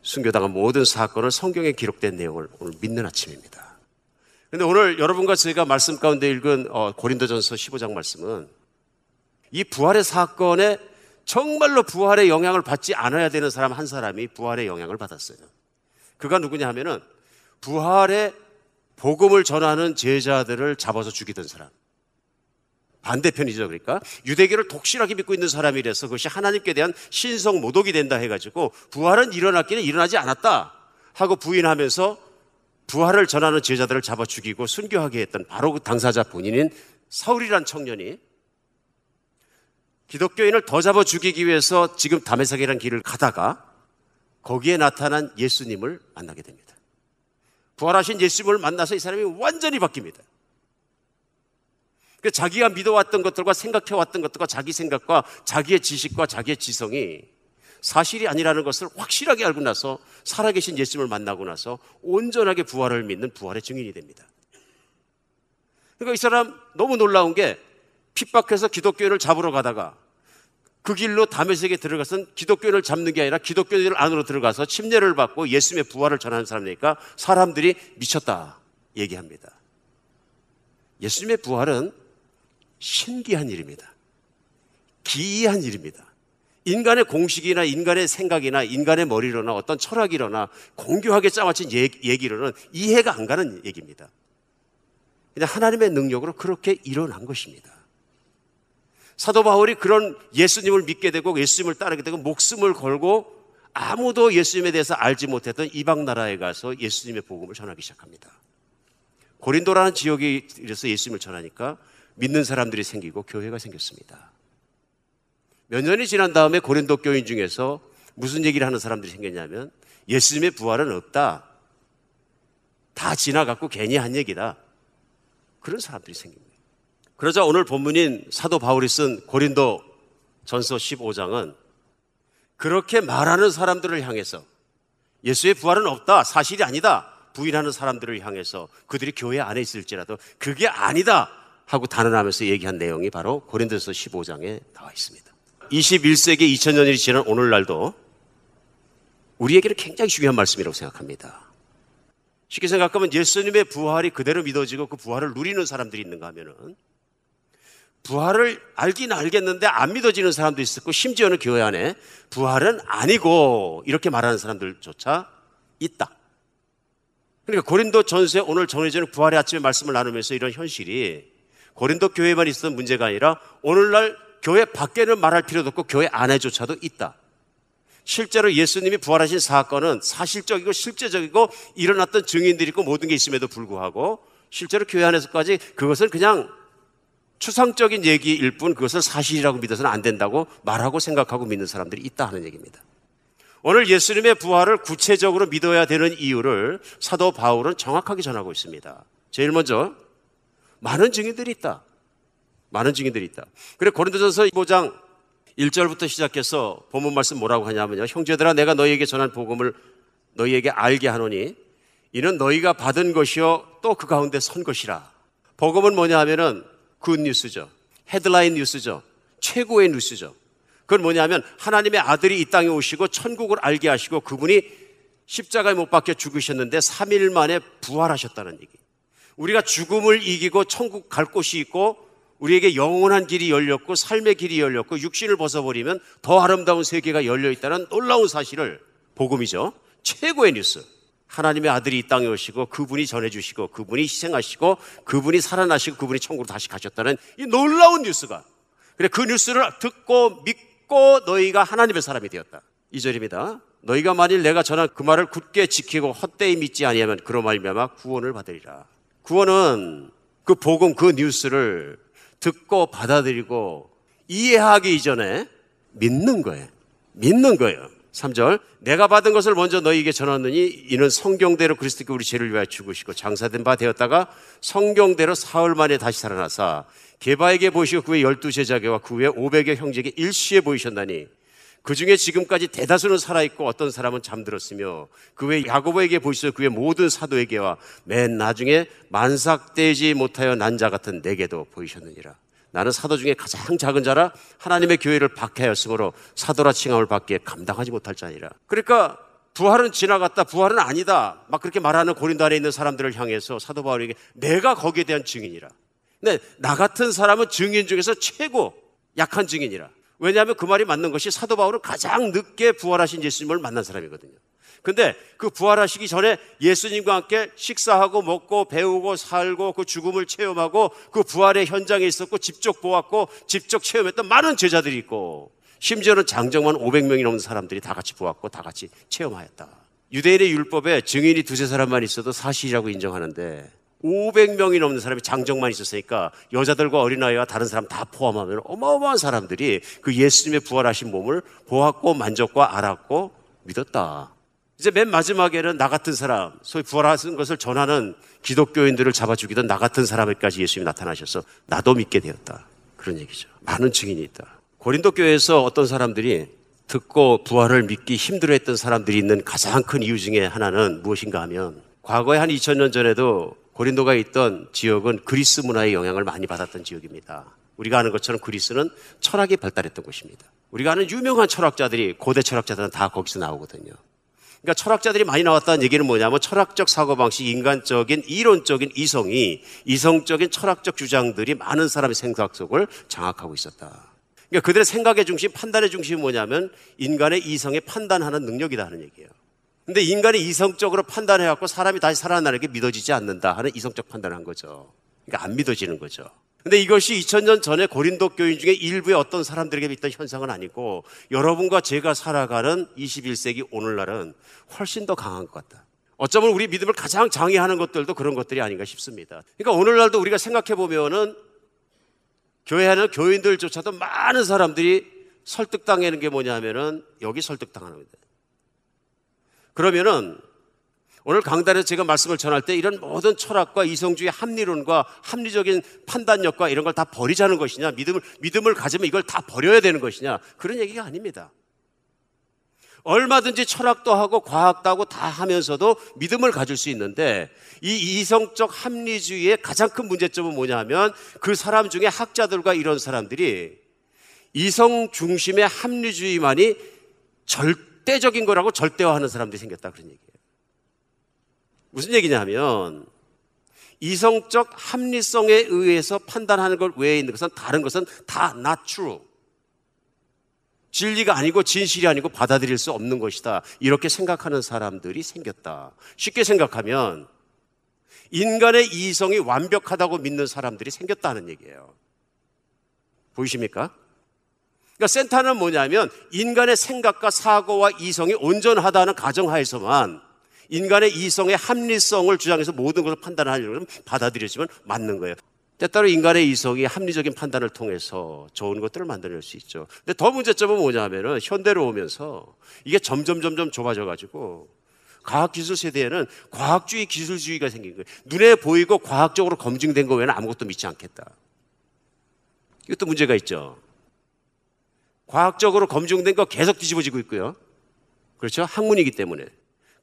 순교당한 모든 사건을 성경에 기록된 내용을 오늘 믿는 아침입니다. 근데 오늘 여러분과 저희가 말씀 가운데 읽은 어, 고린도전서 15장 말씀은 이 부활의 사건에 정말로 부활의 영향을 받지 않아야 되는 사람 한 사람이 부활의 영향을 받았어요. 그가 누구냐 하면은 부활의 복음을 전하는 제자들을 잡아서 죽이던 사람. 반대편이죠. 그러니까 유대교를 독실하게 믿고 있는 사람이라서 그것이 하나님께 대한 신성 모독이 된다 해가지고 부활은 일어났기는 일어나지 않았다 하고 부인하면서 부활을 전하는 제자들을 잡아 죽이고 순교하게 했던 바로 그 당사자 본인인 사울이란 청년이 기독교인을 더 잡아 죽이기 위해서 지금 담에색이라는 길을 가다가 거기에 나타난 예수님을 만나게 됩니다. 부활하신 예수님을 만나서 이 사람이 완전히 바뀝니다. 그 자기가 믿어왔던 것들과 생각해왔던 것들과 자기 생각과 자기의 지식과 자기의 지성이 사실이 아니라는 것을 확실하게 알고 나서 살아계신 예수님을 만나고 나서 온전하게 부활을 믿는 부활의 증인이 됩니다. 그러니까 이 사람 너무 놀라운 게 핍박해서 기독교인을 잡으러 가다가 그 길로 담에색에 들어가선 기독교인을 잡는 게 아니라 기독교인들 안으로 들어가서 침례를 받고 예수님의 부활을 전하는 사람이니까 사람들이 미쳤다 얘기합니다. 예수님의 부활은 신기한 일입니다. 기이한 일입니다. 인간의 공식이나 인간의 생각이나 인간의 머리로나 어떤 철학이로나 공교하게 짜맞힌 얘기로는 이해가 안 가는 얘기입니다. 그냥 하나님의 능력으로 그렇게 일어난 것입니다. 사도 바울이 그런 예수님을 믿게 되고 예수님을 따르게 되고 목숨을 걸고 아무도 예수님에 대해서 알지 못했던 이방 나라에 가서 예수님의 복음을 전하기 시작합니다. 고린도라는 지역에 이래서 예수님을 전하니까 믿는 사람들이 생기고 교회가 생겼습니다. 몇 년이 지난 다음에 고린도 교인 중에서 무슨 얘기를 하는 사람들이 생겼냐면 예수님의 부활은 없다. 다 지나갔고 괜히 한 얘기다. 그런 사람들이 생깁니다. 그러자 오늘 본문인 사도 바울이 쓴 고린도 전서 15장은 그렇게 말하는 사람들을 향해서 예수의 부활은 없다. 사실이 아니다. 부인하는 사람들을 향해서 그들이 교회 안에 있을지라도 그게 아니다. 하고 단언하면서 얘기한 내용이 바로 고린도서 15장에 나와 있습니다. 21세기 2000년이 지난 오늘날도 우리에게는 굉장히 중요한 말씀이라고 생각합니다. 쉽게 생각하면 예수님의 부활이 그대로 믿어지고 그 부활을 누리는 사람들이 있는가 하면은 부활을 알긴 알겠는데 안 믿어지는 사람도 있었고 심지어는 교회 안에 부활은 아니고 이렇게 말하는 사람들조차 있다. 그러니까 고린도 전서에 오늘 정해지는 부활의 아침에 말씀을 나누면서 이런 현실이 고린도 교회만 있었던 문제가 아니라 오늘날 교회 밖에는 말할 필요도 없고 교회 안에조차도 있다. 실제로 예수님이 부활하신 사건은 사실적이고 실제적이고 일어났던 증인들이 있고 모든 게 있음에도 불구하고 실제로 교회 안에서까지 그것을 그냥 추상적인 얘기일 뿐 그것을 사실이라고 믿어서는 안 된다고 말하고 생각하고 믿는 사람들이 있다 하는 얘기입니다. 오늘 예수님의 부활을 구체적으로 믿어야 되는 이유를 사도 바울은 정확하게 전하고 있습니다. 제일 먼저 많은 증인들이 있다. 많은 증인들이 있다. 그래 고린도전서 5장 1절부터 시작해서 본문 말씀 뭐라고 하냐면요. 형제들아 내가 너희에게 전한 복음을 너희에게 알게 하노니 이는 너희가 받은 것이요 또 그 가운데 선 것이라. 복음은 뭐냐 하면은 good news죠. 헤드라인 뉴스죠. 최고의 뉴스죠. 그건 뭐냐면 하나님의 아들이 이 땅에 오시고 천국을 알게 하시고 그분이 십자가에 못 박혀 죽으셨는데 3일 만에 부활하셨다는 얘기. 우리가 죽음을 이기고 천국 갈 곳이 있고 우리에게 영원한 길이 열렸고 삶의 길이 열렸고 육신을 벗어버리면 더 아름다운 세계가 열려 있다는 놀라운 사실을 복음이죠. 최고의 뉴스. 하나님의 아들이 이 땅에 오시고 그분이 전해주시고 그분이 희생하시고 그분이 살아나시고 그분이 천국으로 다시 가셨다는 이 놀라운 뉴스가 그래 그 뉴스를 듣고 믿고 너희가 하나님의 사람이 되었다. 이절입니다 너희가 만일 내가 전한 그 말을 굳게 지키고 헛되이 믿지 아니하면 그로 말미암아 구원을 받으리라. 구원은 그 복음 그 뉴스를 듣고 받아들이고 이해하기 이전에 믿는 거예요. 믿는 거예요. 3절 내가 받은 것을 먼저 너희에게 전하느니 이는 성경대로 그리스도께 우리 죄를 위하여 죽으시고 장사된 바 되었다가 성경대로 사흘 만에 다시 살아나사 개바에게 보시고 그 후에 열두 제자에게와 그 후에 오백여 형제에게 일시에 보이셨나니 그 중에 지금까지 대다수는 살아있고 어떤 사람은 잠들었으며 그 외 야고보에게 보시어 그의 모든 사도에게와 맨 나중에 만삭되지 못하여 난 자 같은 내게도 보이셨느니라. 나는 사도 중에 가장 작은 자라 하나님의 교회를 박해하였으므로 사도라 칭함을 받기에 감당하지 못할 자니라. 그러니까 부활은 지나갔다, 부활은 아니다. 막 그렇게 말하는 고린도 안에 있는 사람들을 향해서 사도 바울에게 내가 거기에 대한 증인이라. 근데 나 같은 사람은 증인 중에서 최고 약한 증인이라. 왜냐하면 그 말이 맞는 것이 사도 바울은 가장 늦게 부활하신 예수님을 만난 사람이거든요. 근데 그 부활하시기 전에 예수님과 함께 식사하고 먹고 배우고 살고 그 죽음을 체험하고 그 부활의 현장에 있었고 직접 보았고 직접 체험했던 많은 제자들이 있고 심지어는 장정만 500명이 넘는 사람들이 다 같이 보았고 다 같이 체험하였다. 유대인의 율법에 증인이 두세 사람만 있어도 사실이라고 인정하는데 500명이 넘는 사람이 장정만 있었으니까 여자들과 어린아이와 다른 사람 다 포함하면 어마어마한 사람들이 그 예수님의 부활하신 몸을 보았고 만졌고 알았고 믿었다. 이제 맨 마지막에는 나 같은 사람, 소위 부활하신 것을 전하는 기독교인들을 잡아주기던 나 같은 사람에까지 예수님이 나타나셔서 나도 믿게 되었다. 그런 얘기죠. 많은 증인이 있다. 고린도 교회에서 어떤 사람들이 듣고 부활을 믿기 힘들어했던 사람들이 있는 가장 큰 이유 중에 하나는 무엇인가 하면 과거에 한 2000년 전에도 고린도가 있던 지역은 그리스 문화의 영향을 많이 받았던 지역입니다. 우리가 아는 것처럼 그리스는 철학이 발달했던 곳입니다. 우리가 아는 유명한 철학자들이 고대 철학자들은 다 거기서 나오거든요. 그러니까 철학자들이 많이 나왔다는 얘기는 뭐냐면 철학적 사고방식, 인간적인 이론적인 이성이 이성적인 철학적 주장들이 많은 사람의 생각 속을 장악하고 있었다. 그러니까 그들의 생각의 중심, 판단의 중심이 뭐냐면 인간의 이성에 판단하는 능력이다 하는 얘기예요. 근데 인간이 이성적으로 판단해갖고 사람이 다시 살아나는 게 믿어지지 않는다 하는 이성적 판단을 한 거죠. 그러니까 안 믿어지는 거죠. 근데 이것이 2000년 전에 고린도 교인 중에 일부의 어떤 사람들에게 있던 현상은 아니고 여러분과 제가 살아가는 21세기 오늘날은 훨씬 더 강한 것 같다. 어쩌면 우리 믿음을 가장 장애하는 것들도 그런 것들이 아닌가 싶습니다. 그러니까 오늘날도 우리가 생각해 보면은 교회 하는 교인들조차도 많은 사람들이 설득당하는 게 뭐냐면은 여기 설득당하는 겁니다. 그러면은 오늘 강단에서 제가 말씀을 전할 때 이런 모든 철학과 이성주의 합리론과 합리적인 판단력과 이런 걸 다 버리자는 것이냐, 믿음을, 믿음을 가지면 이걸 다 버려야 되는 것이냐, 그런 얘기가 아닙니다. 얼마든지 철학도 하고 과학도 하고 다 하면서도 믿음을 가질 수 있는데 이 이성적 합리주의의 가장 큰 문제점은 뭐냐면 그 사람 중에 학자들과 이런 사람들이 이성 중심의 합리주의만이 절대적인 거라고 절대화하는 사람들이 생겼다 그런 얘기예요. 무슨 얘기냐면 이성적 합리성에 의해서 판단하는 것 외에 있는 것은 다른 것은 다 not true. 진리가 아니고 진실이 아니고 받아들일 수 없는 것이다. 이렇게 생각하는 사람들이 생겼다. 쉽게 생각하면 인간의 이성이 완벽하다고 믿는 사람들이 생겼다는 얘기예요. 보이십니까? 그러니까 센터는 뭐냐면 인간의 생각과 사고와 이성이 온전하다는 가정하에서만 인간의 이성의 합리성을 주장해서 모든 것을 판단하려면 받아들여지면 맞는 거예요. 때때로 인간의 이성이 합리적인 판단을 통해서 좋은 것들을 만들어낼 수 있죠. 근데 더 문제점은 뭐냐면은 현대로 오면서 이게 점점 점점 좁아져 가지고 과학기술 세대에는 과학주의 기술주의가 생긴 거예요. 눈에 보이고 과학적으로 검증된 거 외에는 아무것도 믿지 않겠다. 이것도 문제가 있죠. 과학적으로 검증된 거 계속 뒤집어지고 있고요. 그렇죠? 학문이기 때문에.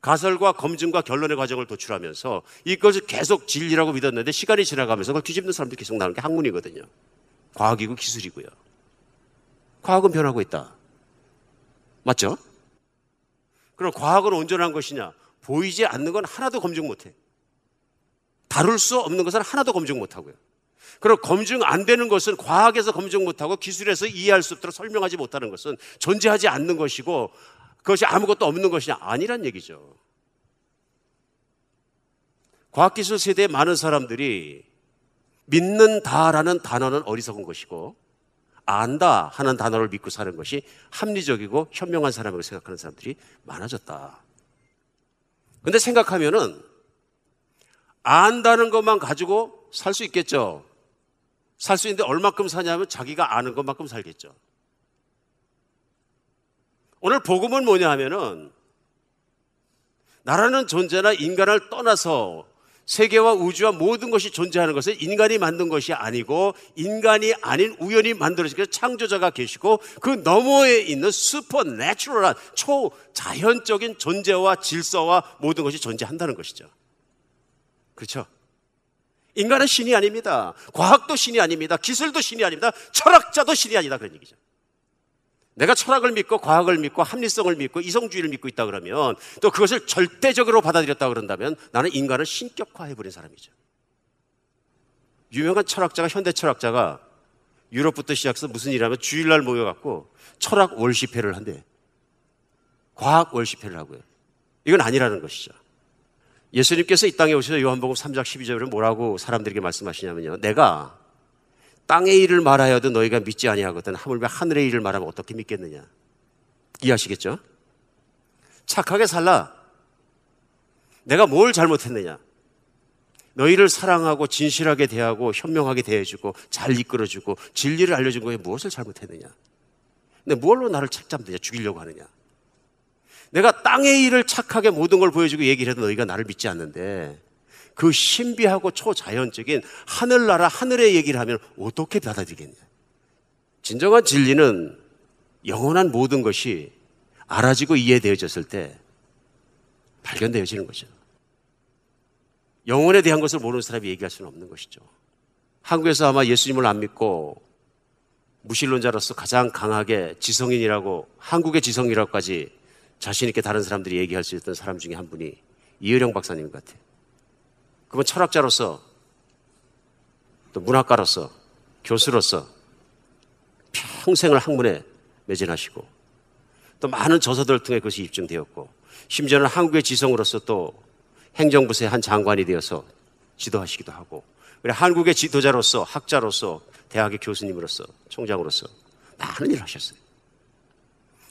가설과 검증과 결론의 과정을 도출하면서 이것을 계속 진리라고 믿었는데 시간이 지나가면서 그걸 뒤집는 사람들이 계속 나오는 게 학문이거든요. 과학이고 기술이고요. 과학은 변하고 있다. 맞죠? 그럼 과학은 온전한 것이냐? 보이지 않는 건 하나도 검증 못 해. 다룰 수 없는 것은 하나도 검증 못 하고요. 그럼 검증 안 되는 것은 과학에서 검증 못하고 기술에서 이해할 수 없도록 설명하지 못하는 것은 존재하지 않는 것이고 그것이 아무것도 없는 것이냐? 아니란 얘기죠. 과학기술 세대의 많은 사람들이 믿는다라는 단어는 어리석은 것이고 안다 하는 단어를 믿고 사는 것이 합리적이고 현명한 사람이라고 생각하는 사람들이 많아졌다. 근데 생각하면은 안다는 것만 가지고 살 수 있겠죠. 살 수 있는데 얼마큼 사냐면 자기가 아는 것만큼 살겠죠. 오늘 복음은 뭐냐 하면은 나라는 존재나 인간을 떠나서 세계와 우주와 모든 것이 존재하는 것은 인간이 만든 것이 아니고 인간이 아닌 우연히 만들어진 창조자가 계시고 그 너머에 있는 슈퍼내추럴한 초자연적인 존재와 질서와 모든 것이 존재한다는 것이죠. 그렇죠? 인간은 신이 아닙니다. 과학도 신이 아닙니다. 기술도 신이 아닙니다. 철학자도 신이 아니다. 그런 얘기죠. 내가 철학을 믿고 과학을 믿고 합리성을 믿고 이성주의를 믿고 있다 그러면 또 그것을 절대적으로 받아들였다 그런다면 나는 인간을 신격화해버린 사람이죠. 유명한 철학자가 현대 철학자가 유럽부터 시작해서 무슨 일을 하면 주일날 모여갖고 철학 월시회를 한대. 과학 월시회를 하고요. 이건 아니라는 것이죠. 예수님께서 이 땅에 오셔서 요한복음 3장 12절에 뭐라고 사람들에게 말씀하시냐면요. 내가 땅의 일을 말하여도 너희가 믿지 아니하거든 하물며 하늘의 일을 말하면 어떻게 믿겠느냐. 이해하시겠죠? 착하게 살라. 내가 뭘 잘못했느냐? 너희를 사랑하고 진실하게 대하고 현명하게 대해주고 잘 이끌어주고 진리를 알려준 거에 무엇을 잘못했느냐? 근데 뭘로 나를 책잡느냐? 죽이려고 하느냐? 내가 땅의 일을 착하게 모든 걸 보여주고 얘기를 해도 너희가 나를 믿지 않는데 그 신비하고 초자연적인 하늘나라 하늘의 얘기를 하면 어떻게 받아들이겠냐. 진정한 진리는 영원한 모든 것이 알아지고 이해되어졌을 때 발견되어지는 거죠. 영혼에 대한 것을 모르는 사람이 얘기할 수는 없는 것이죠. 한국에서 아마 예수님을 안 믿고 무신론자로서 가장 강하게 지성인이라고 한국의 지성이라고까지 자신 있게 다른 사람들이 얘기할 수 있던 사람 중에 한 분이 이효령 박사님 같아요. 그건 철학자로서 또 문학가로서 교수로서 평생을 학문에 매진하시고 또 많은 저서들을 통해 그것이 입증되었고 심지어는 한국의 지성으로서 또 행정부의 한 장관이 되어서 지도하시기도 하고 그래 한국의 지도자로서 학자로서 대학의 교수님으로서 총장으로서 많은 일을 하셨어요.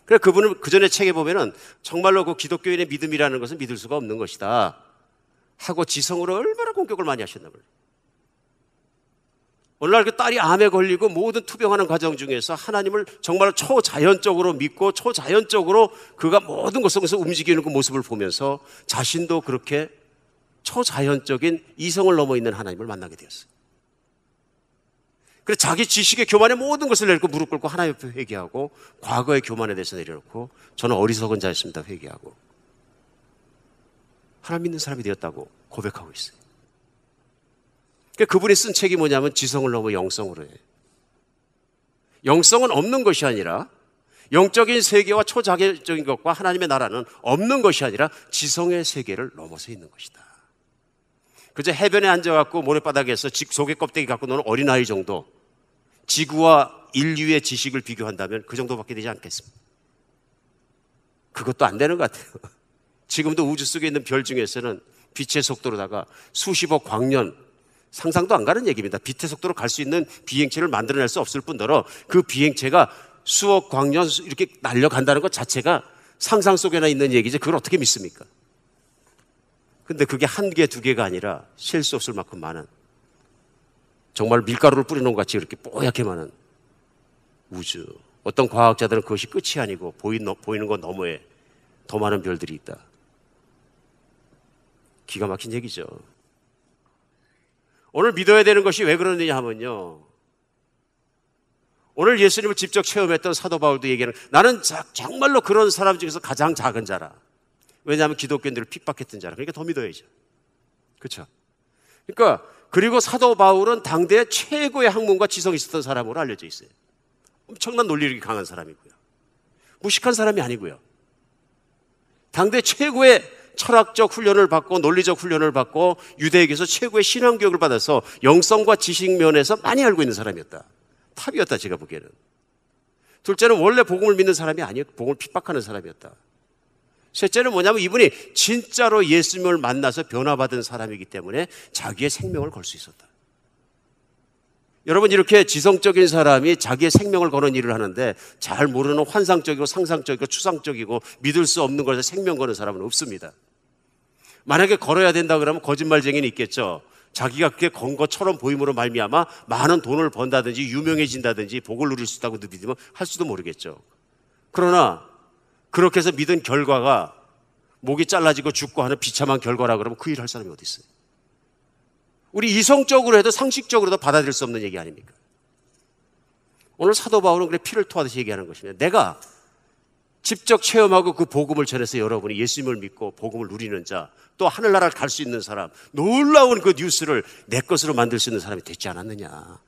그래 그분은 그 전에 책에 보면은 정말로 그 기독교인의 믿음이라는 것은 믿을 수가 없는 것이다. 하고 지성으로 얼마나 공격을 많이 하셨나 봐요. 오늘날 그 딸이 암에 걸리고 모든 투병하는 과정 중에서 하나님을 정말 초자연적으로 믿고 초자연적으로 그가 모든 것을 움직이는 그 모습을 보면서 자신도 그렇게 초자연적인 이성을 넘어 있는 하나님을 만나게 되었어요. 그래서 자기 지식의 교만에 모든 것을 내놓고 무릎 꿇고 하나님 앞에 회개하고 과거의 교만에 대해서 내려놓고 저는 어리석은 자였습니다 회개하고 하나님 믿는 사람이 되었다고 고백하고 있어요. 그러니까 그분이 쓴 책이 뭐냐면 지성을 넘어 영성으로 해. 영성은 없는 것이 아니라 영적인 세계와 초자계적인 것과 하나님의 나라는 없는 것이 아니라 지성의 세계를 넘어서 있는 것이다. 그저 해변에 앉아갖고 모래바닥에서 속에 껍데기 갖고 노는 어린아이 정도 지구와 인류의 지식을 비교한다면 그 정도밖에 되지 않겠습니다. 그것도 안 되는 것 같아요. 지금도 우주 속에 있는 별 중에서는 빛의 속도로다가 수십억 광년 상상도 안 가는 얘기입니다. 빛의 속도로 갈 수 있는 비행체를 만들어낼 수 없을 뿐더러 그 비행체가 수억 광년 이렇게 날려간다는 것 자체가 상상 속에나 있는 얘기지 그걸 어떻게 믿습니까? 근데 그게 한 개, 두 개가 아니라 셀 수 없을 만큼 많은 정말 밀가루를 뿌리놓은 것 같이 이렇게 뽀얗게 많은 우주. 어떤 과학자들은 그것이 끝이 아니고 보이는 것 너머에 더 많은 별들이 있다. 기가 막힌 얘기죠. 오늘 믿어야 되는 것이 왜 그러느냐 하면요. 오늘 예수님을 직접 체험했던 사도 바울도 얘기하는 나는 정말로 그런 사람 중에서 가장 작은 자라. 왜냐하면 기독교인들을 핍박했던 자라. 그러니까 더 믿어야죠. 그렇죠? 그러니까 그리고 사도 바울은 당대 최고의 학문과 지성이 있었던 사람으로 알려져 있어요. 엄청난 논리력이 강한 사람이고요. 무식한 사람이 아니고요. 당대 최고의 철학적 훈련을 받고 논리적 훈련을 받고 유대에게서 최고의 신앙 교육을 받아서 영성과 지식 면에서 많이 알고 있는 사람이었다. 탑이었다 제가 보기에는. 둘째는 원래 복음을 믿는 사람이 아니었고 복음을 핍박하는 사람이었다. 셋째는 뭐냐면 이분이 진짜로 예수님을 만나서 변화받은 사람이기 때문에 자기의 생명을 걸 수 있었다. 여러분 이렇게 지성적인 사람이 자기의 생명을 거는 일을 하는데 잘 모르는 환상적이고 상상적이고 추상적이고 믿을 수 없는 것에 생명 거는 사람은 없습니다. 만약에 걸어야 된다 그러면 거짓말쟁이는 있겠죠. 자기가 그게 건 것처럼 보임으로 말미암아 많은 돈을 번다든지 유명해진다든지 복을 누릴 수 있다고 믿으면 할 수도 모르겠죠. 그러나 그렇게 해서 믿은 결과가 목이 잘라지고 죽고 하는 비참한 결과라 그러면 그 일을 할 사람이 어디 있어요? 우리 이성적으로 해도 상식적으로도 받아들일 수 없는 얘기 아닙니까? 오늘 사도 바울은 그래 피를 토하듯이 얘기하는 것입니다. 내가 직접 체험하고 그 복음을 전해서 여러분이 예수님을 믿고 복음을 누리는 자, 또 하늘나라를 갈 수 있는 사람, 놀라운 그 뉴스를 내 것으로 만들 수 있는 사람이 됐지 않았느냐.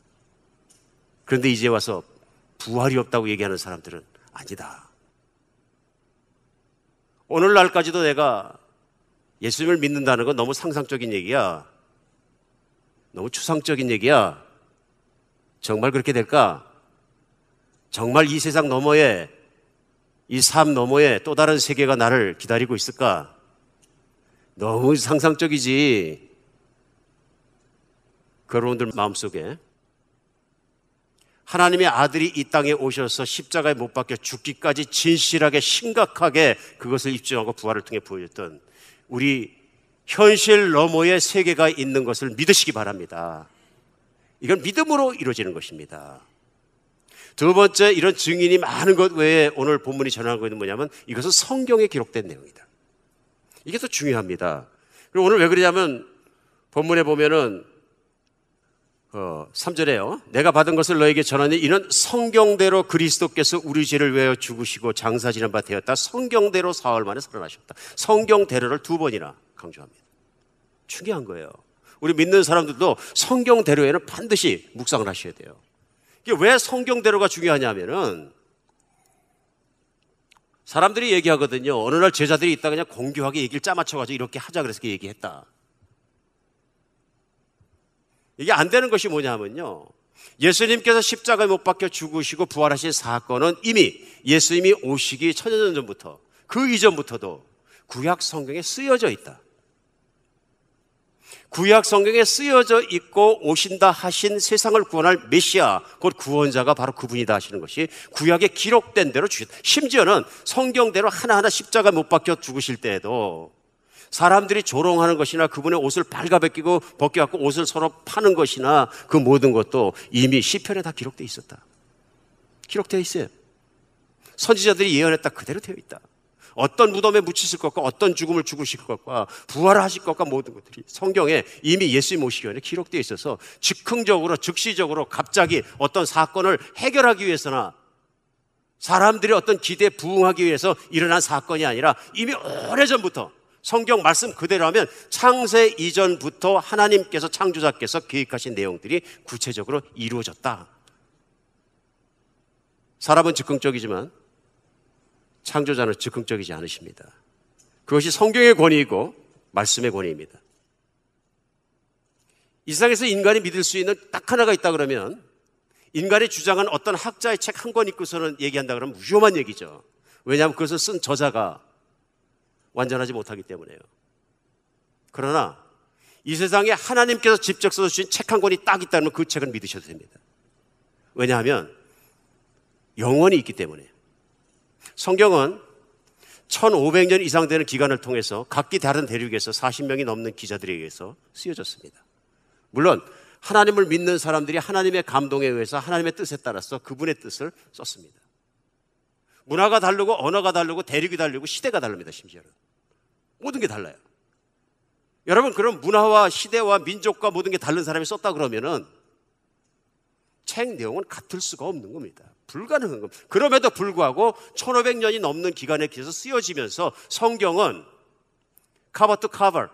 그런데 이제 와서 부활이 없다고 얘기하는 사람들은 아니다. 오늘날까지도 내가 예수님을 믿는다는 건 너무 상상적인 얘기야. 너무 추상적인 얘기야. 정말 그렇게 될까? 정말 이 세상 너머에 이 삶 너머에 또 다른 세계가 나를 기다리고 있을까? 너무 상상적이지. 여러분들 마음속에 하나님의 아들이 이 땅에 오셔서 십자가에 못 박혀 죽기까지 진실하게 심각하게 그것을 입증하고 부활을 통해 보여줬던 우리 현실 너머의 세계가 있는 것을 믿으시기 바랍니다. 이건 믿음으로 이루어지는 것입니다. 두 번째 이런 증인이 많은 것 외에 오늘 본문이 전하고 있는 뭐냐면 이것은 성경에 기록된 내용이다. 이게 더 중요합니다. 그리고 오늘 왜 그러냐면 본문에 보면은 어, 3절에요. 내가 받은 것을 너에게 전하니 이는 성경대로 그리스도께서 우리 죄를 외어 죽으시고 장사 지난 바 되었다. 성경대로 사흘 만에 살아나셨다. 성경대로를 두 번이나 강조합니다. 중요한 거예요. 우리 믿는 사람들도 성경대로에는 반드시 묵상을 하셔야 돼요. 왜 성경대로가 중요하냐면은 사람들이 얘기하거든요. 어느 날 제자들이 있다 그냥 공교하게 얘기를 짜맞춰가지고 이렇게 하자 그래서 얘기했다. 이게 안 되는 것이 뭐냐면요. 예수님께서 십자가에 못 박혀 죽으시고 부활하신 사건은 이미 예수님이 오시기 천여 년 전부터 그 이전부터도 구약 성경에 쓰여져 있다. 구약 성경에 쓰여져 있고 오신다 하신 세상을 구원할 메시아, 곧 구원자가 바로 그분이다 하시는 것이 구약에 기록된 대로 주셨다. 심지어는 성경대로 하나하나 십자가 못 박혀 죽으실 때에도 사람들이 조롱하는 것이나 그분의 옷을 발가벗기고 벗겨갖고 옷을 서로 파는 것이나 그 모든 것도 이미 시편에 다 기록되어 있었다. 기록되어 있어요. 선지자들이 예언했다 그대로 되어 있다. 어떤 무덤에 묻히실 것과 어떤 죽음을 죽으실 것과 부활을 하실 것과 모든 것들이 성경에 이미 예수님 오시기 전에 기록되어 있어서 즉흥적으로 즉시적으로 갑자기 어떤 사건을 해결하기 위해서나 사람들이 어떤 기대에 부응하기 위해서 일어난 사건이 아니라 이미 오래전부터 성경 말씀 그대로 하면 창세 이전부터 하나님께서 창조자께서 계획하신 내용들이 구체적으로 이루어졌다. 사람은 즉흥적이지만 창조자는 즉흥적이지 않으십니다. 그것이 성경의 권위이고 말씀의 권위입니다. 이 세상에서 인간이 믿을 수 있는 딱 하나가 있다 그러면 인간이 주장한 어떤 학자의 책 한 권 읽고서는 얘기한다 그러면 위험한 얘기죠. 왜냐하면 그것을 쓴 저자가 완전하지 못하기 때문에요. 그러나 이 세상에 하나님께서 직접 써주신 책 한 권이 딱 있다면 그 책을 믿으셔도 됩니다. 왜냐하면 영원히 있기 때문에. 성경은 1500년 이상 되는 기간을 통해서 각기 다른 대륙에서 40명이 넘는 기자들에 의해서 쓰여졌습니다. 물론 하나님을 믿는 사람들이 하나님의 감동에 의해서 하나님의 뜻에 따라서 그분의 뜻을 썼습니다. 문화가 다르고 언어가 다르고 대륙이 다르고 시대가 다릅니다. 심지어는 모든 게 달라요. 여러분 그럼 문화와 시대와 민족과 모든 게 다른 사람이 썼다 그러면은 책 내용은 같을 수가 없는 겁니다. 불가능한 겁니다. 그럼에도 불구하고 1500년이 넘는 기간에 기해서 쓰여지면서 성경은 cover to cover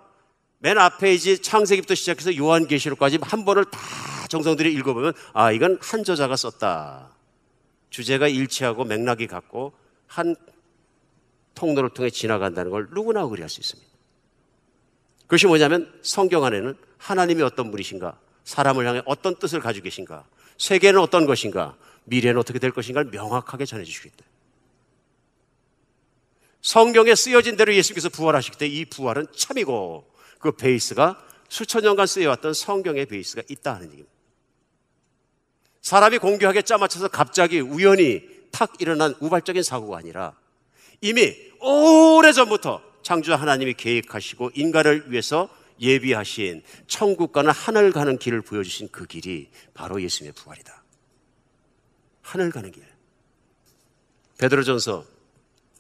맨 앞에 이제 창세기부터 시작해서 요한계시록까지 한 번을 다 정성들여 읽어보면 아 이건 한 저자가 썼다. 주제가 일치하고 맥락이 같고 한 통로를 통해 지나간다는 걸 누구나 이해할 수 있습니다. 그것이 뭐냐면 성경 안에는 하나님이 어떤 분이신가, 사람을 향해 어떤 뜻을 가지고 계신가, 세계는 어떤 것인가, 미래는 어떻게 될 것인가를 명확하게 전해주시겠다. 성경에 쓰여진 대로 예수께서 부활하시기 때이 부활은 참이고 그 베이스가 수천 년간 쓰여왔던 성경의 베이스가 있다 하는 얘기입니다. 사람이 공교하게 짜맞춰서 갑자기 우연히 탁 일어난 우발적인 사고가 아니라 이미 오래전부터 창조 하나님이 계획하시고 인간을 위해서 예비하신 천국과는 하늘 가는 길을 보여주신 그 길이 바로 예수님의 부활이다. 하늘 가는 길. 베드로전서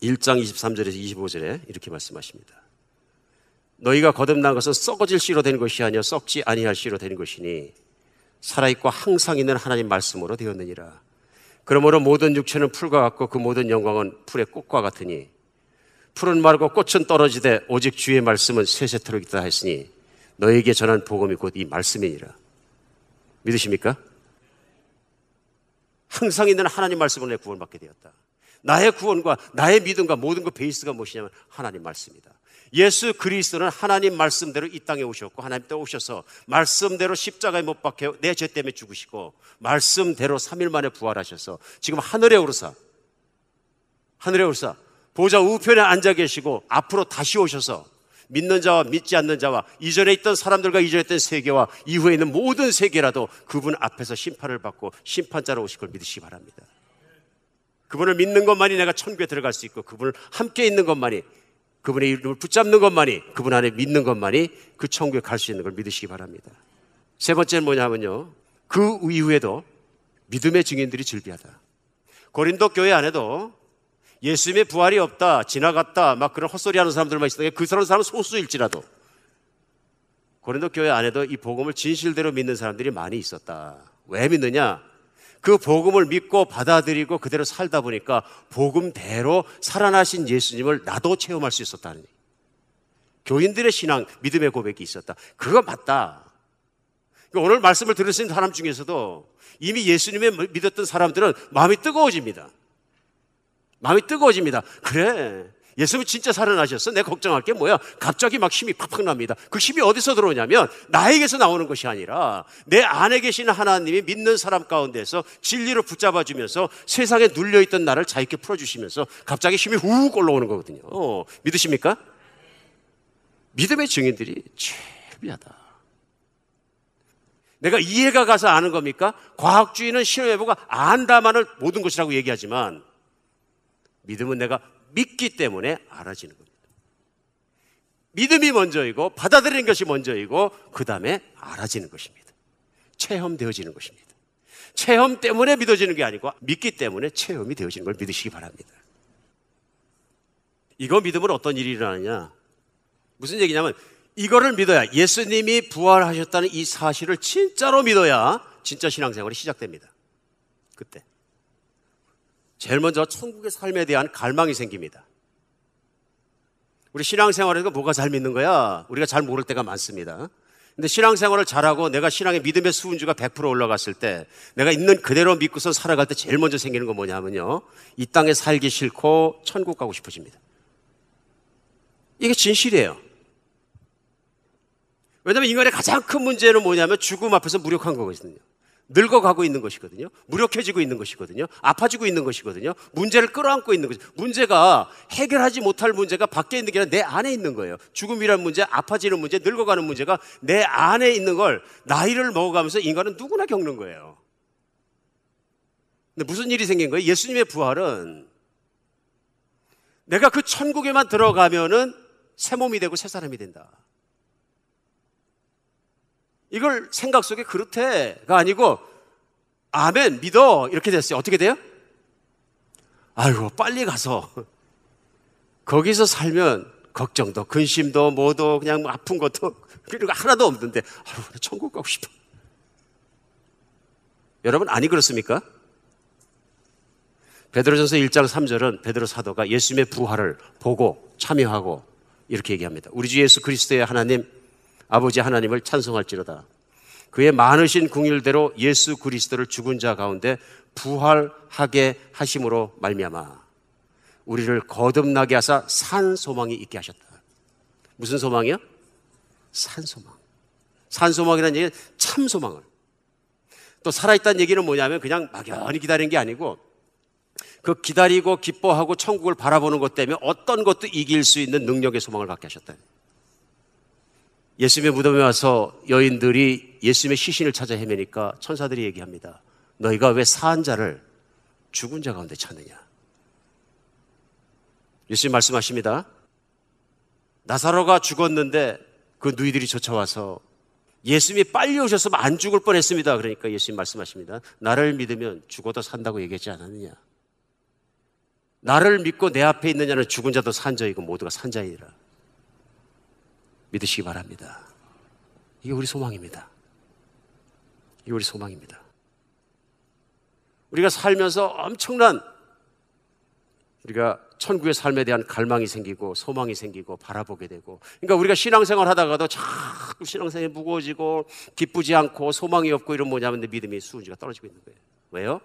1장 23절에서 25절에 이렇게 말씀하십니다. 너희가 거듭난 것은 썩어질 씨로 된 것이 아니요 썩지 아니할 씨로 된 것이니 살아 있고 항상 있는 하나님 말씀으로 되었느니라. 그러므로 모든 육체는 풀과 같고 그 모든 영광은 풀의 꽃과 같으니 풀은 마르고 꽃은 떨어지되 오직 주의 말씀은 세세토록 있다 했으니 너에게 전한 복음이 곧 이 말씀이니라. 믿으십니까? 항상 있는 하나님 말씀으로 내 구원받게 되었다. 나의 구원과 나의 믿음과 모든 그 베이스가 무엇이냐면 하나님 말씀이다. 예수 그리스도는 하나님 말씀대로 이 땅에 오셨고 하나님 때 오셔서 말씀대로 십자가에 못 박혀 내 죄 때문에 죽으시고 말씀대로 3일 만에 부활하셔서 지금 하늘에 오르사 하늘에 오르사 보좌 우편에 앉아 계시고 앞으로 다시 오셔서 믿는 자와 믿지 않는 자와 이전에 있던 사람들과 이전에 있던 세계와 이후에 있는 모든 세계라도 그분 앞에서 심판을 받고 심판자로 오실 걸 믿으시기 바랍니다. 그분을 믿는 것만이 내가 천국에 들어갈 수 있고 그분을 함께 있는 것만이 그분의 이름을 붙잡는 것만이 그분 안에 믿는 것만이 그 천국에 갈 수 있는 걸 믿으시기 바랍니다. 세 번째는 뭐냐면요. 그 이후에도 믿음의 증인들이 즐비하다. 고린도 교회 안에도 예수님의 부활이 없다, 지나갔다, 막 그런 헛소리 하는 사람들만 있었는데 그 사람 사람은 소수일지라도 고린도 교회 안에도 이 복음을 진실대로 믿는 사람들이 많이 있었다. 왜 믿느냐? 그 복음을 믿고 받아들이고 그대로 살다 보니까 복음대로 살아나신 예수님을 나도 체험할 수 있었다는 얘기. 교인들의 신앙, 믿음의 고백이 있었다. 그거 맞다. 그러니까 오늘 말씀을 들으신 사람 중에서도 이미 예수님을 믿었던 사람들은 마음이 뜨거워집니다. 마음이 뜨거워집니다. 그래. 예수님이 진짜 살아나셨어? 내가 걱정할 게 뭐야? 갑자기 막 힘이 팍팍 납니다. 그 힘이 어디서 들어오냐면 나에게서 나오는 것이 아니라 내 안에 계신 하나님이 믿는 사람 가운데서 진리로 붙잡아 주면서 세상에 눌려 있던 나를 자유롭게 풀어 주시면서 갑자기 힘이 훅 올라오는 거거든요. 어, 믿으십니까? 믿음의 증인들이 최비하다. 내가 이해가 가서 아는 겁니까? 과학주의는 여부가 안다만을 모든 것이라고 얘기하지만 믿음은 내가 믿기 때문에 알아지는 겁니다. 믿음이 먼저이고 받아들이는 것이 먼저이고 그 다음에 알아지는 것입니다. 체험되어지는 것입니다. 체험 때문에 믿어지는 게 아니고 믿기 때문에 체험이 되어지는 걸 믿으시기 바랍니다. 이거 믿으면 어떤 일이 일어나느냐? 무슨 얘기냐면 이거를 믿어야 예수님이 부활하셨다는 이 사실을 진짜로 믿어야 진짜 신앙생활이 시작됩니다. 그때. 제일 먼저 천국의 삶에 대한 갈망이 생깁니다. 우리 신앙생활에서 뭐가 잘 믿는 거야? 우리가 잘 모를 때가 많습니다. 근데 신앙생활을 잘하고 내가 신앙의 믿음의 수은주가 100% 올라갔을 때 내가 있는 그대로 믿고서 살아갈 때 제일 먼저 생기는 건 뭐냐면요. 이 땅에 살기 싫고 천국 가고 싶어집니다. 이게 진실이에요. 왜냐하면 인간의 가장 큰 문제는 뭐냐면 죽음 앞에서 무력한 거거든요. 늙어가고 있는 것이거든요. 무력해지고 있는 것이거든요. 아파지고 있는 것이거든요. 문제를 끌어안고 있는 거죠. 문제가 해결하지 못할 문제가 밖에 있는 게 아니라 내 안에 있는 거예요. 죽음이란 문제, 아파지는 문제, 늙어가는 문제가 내 안에 있는 걸 나이를 먹어가면서 인간은 누구나 겪는 거예요. 근데 무슨 일이 생긴 거예요? 예수님의 부활은 내가 그 천국에만 들어가면은 새 몸이 되고 새 사람이 된다. 이걸 생각 속에 그렇대가 아니고 아멘 믿어 이렇게 됐어요. 어떻게 돼요? 아이고 빨리 가서 거기서 살면 걱정도 근심도 뭐도 그냥 뭐 아픈 것도 그리고 하나도 없는데 아유 천국 가고 싶어. 여러분 아니 그렇습니까? 베드로전서 1장 3절은 베드로 사도가 예수님의 부활을 보고 참여하고 이렇게 얘기합니다. 우리 주 예수 그리스도의 하나님 아버지 하나님을 찬송할지로다. 그의 많으신 궁일대로 예수 그리스도를 죽은 자 가운데 부활하게 하심으로 말미암아 우리를 거듭나게 하사 산 소망이 있게 하셨다. 무슨 소망이요? 산 소망. 산 소망이라는 얘기는 참 소망을. 또 살아있다는 얘기는 뭐냐면 그냥 막연히 기다리는 게 아니고 그 기다리고 기뻐하고 천국을 바라보는 것 때문에 어떤 것도 이길 수 있는 능력의 소망을 갖게 하셨다. 예수님의 무덤에 와서 여인들이 예수님의 시신을 찾아 헤매니까 천사들이 얘기합니다. 너희가 왜 사한 자를 죽은 자 가운데 찾느냐? 예수님 말씀하십니다. 나사로가 죽었는데 그 누이들이 쫓아와서 예수님이 빨리 오셨으면 안 죽을 뻔했습니다. 그러니까 예수님 말씀하십니다. 나를 믿으면 죽어도 산다고 얘기하지 않았느냐? 나를 믿고 내 앞에 있느냐는 죽은 자도 산자이고 모두가 산자이라. 믿으시기 바랍니다. 이게 우리 소망입니다. 이게 우리 소망입니다. 우리가 살면서 엄청난 우리가 천국의 삶에 대한 갈망이 생기고 소망이 생기고 바라보게 되고 그러니까 우리가 신앙생활 하다가도 자꾸 신앙생활이 무거워지고 기쁘지 않고 소망이 없고 이런 뭐냐면 내 믿음의 수준가 떨어지고 있는 거예요. 왜요?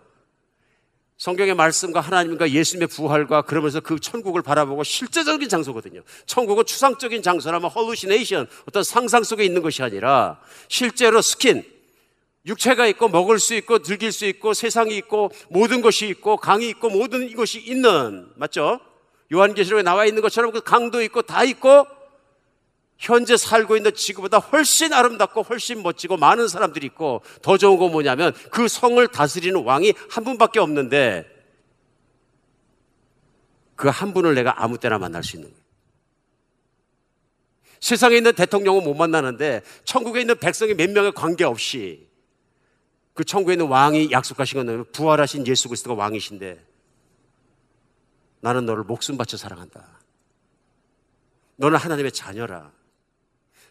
성경의 말씀과 하나님과 예수님의 부활과 그러면서 그 천국을 바라보고 실제적인 장소거든요. 천국은 추상적인 장소나 뭐 헐루시네이션 어떤 상상 속에 있는 것이 아니라 실제로 스킨 육체가 있고 먹을 수 있고 즐길 수 있고 세상이 있고 모든 것이 있고 강이 있고 모든 것이 있는 맞죠? 요한계시록에 나와 있는 것처럼 그 강도 있고 다 있고 현재 살고 있는 지구보다 훨씬 아름답고 훨씬 멋지고 많은 사람들이 있고 더 좋은 건 뭐냐면 그 성을 다스리는 왕이 한 분밖에 없는데 그 한 분을 내가 아무 때나 만날 수 있는 거예요. 세상에 있는 대통령은 못 만나는데 천국에 있는 백성이 몇 명에 관계없이 그 천국에 있는 왕이 약속하신 건 부활하신 예수 그리스도가 왕이신데 나는 너를 목숨 바쳐 사랑한다. 너는 하나님의 자녀라.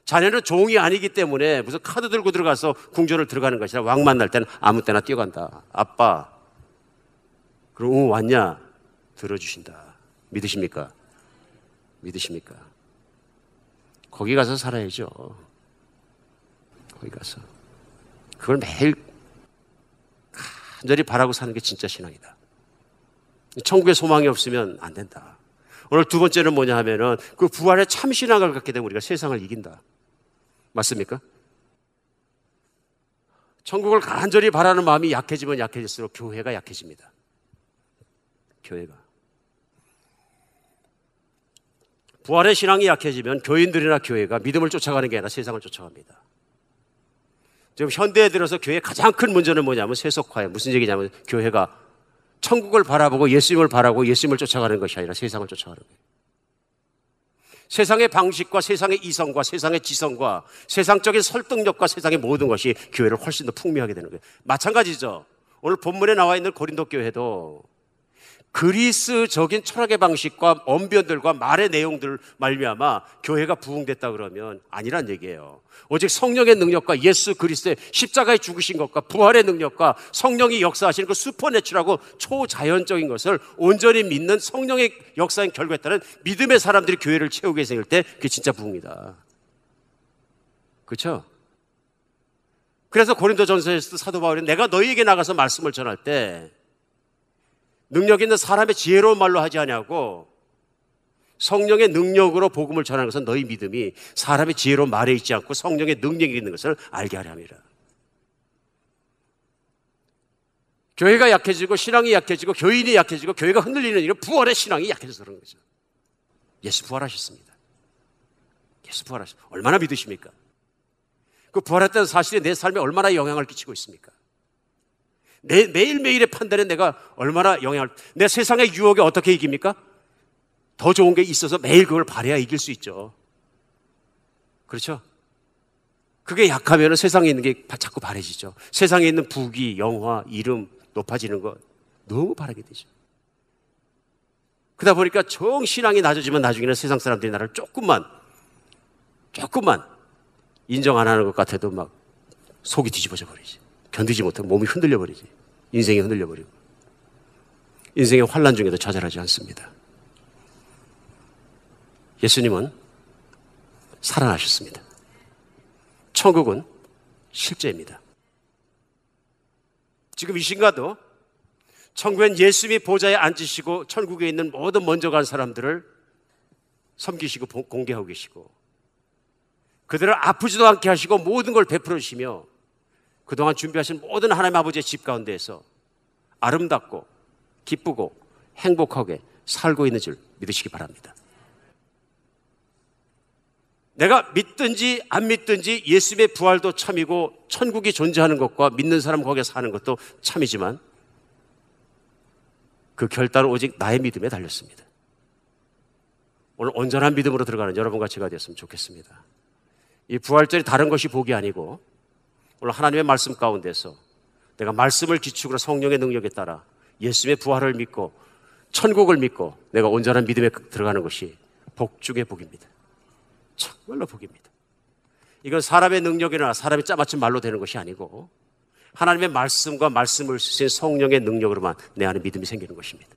자녀는 종이 아니기 때문에 무슨 카드 들고 들어가서 궁전을 들어가는 것이라 왕 만날 때는 아무 때나 뛰어간다. 아빠, 그럼 응, 왔냐? 들어주신다. 믿으십니까? 믿으십니까? 거기 가서 살아야죠. 거기 가서. 그걸 매일 간절히 바라고 사는 게 진짜 신앙이다. 천국에 소망이 없으면 안 된다. 오늘 두 번째는 뭐냐 하면은 그 부활의 참 신앙을 갖게 되면 우리가 세상을 이긴다. 맞습니까? 천국을 간절히 바라는 마음이 약해지면 약해질수록 교회가 약해집니다. 교회가. 부활의 신앙이 약해지면 교인들이나 교회가 믿음을 쫓아가는 게 아니라 세상을 쫓아갑니다. 지금 현대에 들어서 교회의 가장 큰 문제는 뭐냐면 세속화예요. 무슨 얘기냐면 교회가 천국을 바라보고 예수님을 바라고 예수님을 쫓아가는 것이 아니라 세상을 쫓아가는 거예요. 세상의 방식과 세상의 이성과 세상의 지성과 세상적인 설득력과 세상의 모든 것이 교회를 훨씬 더 풍미하게 되는 거예요. 마찬가지죠. 오늘 본문에 나와 있는 고린도 교회도 그리스적인 철학의 방식과 언변들과 말의 내용들 말미암아 교회가 부흥됐다 그러면 아니란 얘기예요. 오직 성령의 능력과 예수 그리스도의 십자가에 죽으신 것과 부활의 능력과 성령이 역사하시는 그 슈퍼내추라고 초자연적인 것을 온전히 믿는 성령의 역사인 결과에 따른 믿음의 사람들이 교회를 채우게 생길 때 그게 진짜 부흥이다. 그렇죠? 그래서 고린도전서에서 사도 바울이 내가 너희에게 나가서 말씀을 전할 때 능력 있는 사람의 지혜로운 말로 하지 않냐고 성령의 능력으로 복음을 전하는 것은 너희 믿음이 사람의 지혜로운 말에 있지 않고 성령의 능력이 있는 것을 알게 하려 합니다. 교회가 약해지고 신앙이 약해지고 교인이 약해지고 교회가 흔들리는 일은 부활의 신앙이 약해져서 그런 거죠. 예수 부활하셨습니다. 예수 부활하셨습니다. 얼마나 믿으십니까? 그 부활했다는 사실이 내 삶에 얼마나 영향을 끼치고 있습니까? 매, 매일매일의 판단에 내가 얼마나 영향을, 내 세상의 유혹에 어떻게 이깁니까? 더 좋은 게 있어서 매일 그걸 바래야 이길 수 있죠. 그렇죠? 그게 약하면 세상에 있는 게 자꾸 바래지죠. 세상에 있는 부귀, 영화, 이름 높아지는 거 너무 바라게 되죠. 그러다 보니까 정신앙이 낮아지면 나중에는 세상 사람들이 나를 조금만, 조금만 인정 안 하는 것 같아도 막 속이 뒤집어져 버리지. 견디지 못해 몸이 흔들려 버리지. 인생이 흔들려 버리고. 인생의 환란 중에도 좌절하지 않습니다. 예수님은 살아나셨습니다. 천국은 실제입니다. 지금 이 순간도 천국엔 예수님이 보좌에 앉으시고 천국에 있는 모든 먼저 간 사람들을 섬기시고 공개하고 계시고 그들을 아프지도 않게 하시고 모든 걸 베풀어 주시며 그동안 준비하신 모든 하나님 아버지의 집 가운데에서 아름답고 기쁘고 행복하게 살고 있는 줄 믿으시기 바랍니다. 내가 믿든지 안 믿든지 예수님의 부활도 참이고 천국이 존재하는 것과 믿는 사람 거기에 사는 것도 참이지만 그 결단은 오직 나의 믿음에 달렸습니다. 오늘 온전한 믿음으로 들어가는 여러분과 제가 되었으면 좋겠습니다. 이 부활절이 다른 것이 복이 아니고 오늘 하나님의 말씀 가운데서 내가 말씀을 기축으로 성령의 능력에 따라 예수님의 부활을 믿고 천국을 믿고 내가 온전한 믿음에 들어가는 것이 복 중의 복입니다. 정말로 복입니다. 이건 사람의 능력이나 사람이 짜맞춘 말로 되는 것이 아니고 하나님의 말씀과 말씀을 쓰신 성령의 능력으로만 내 안에 믿음이 생기는 것입니다.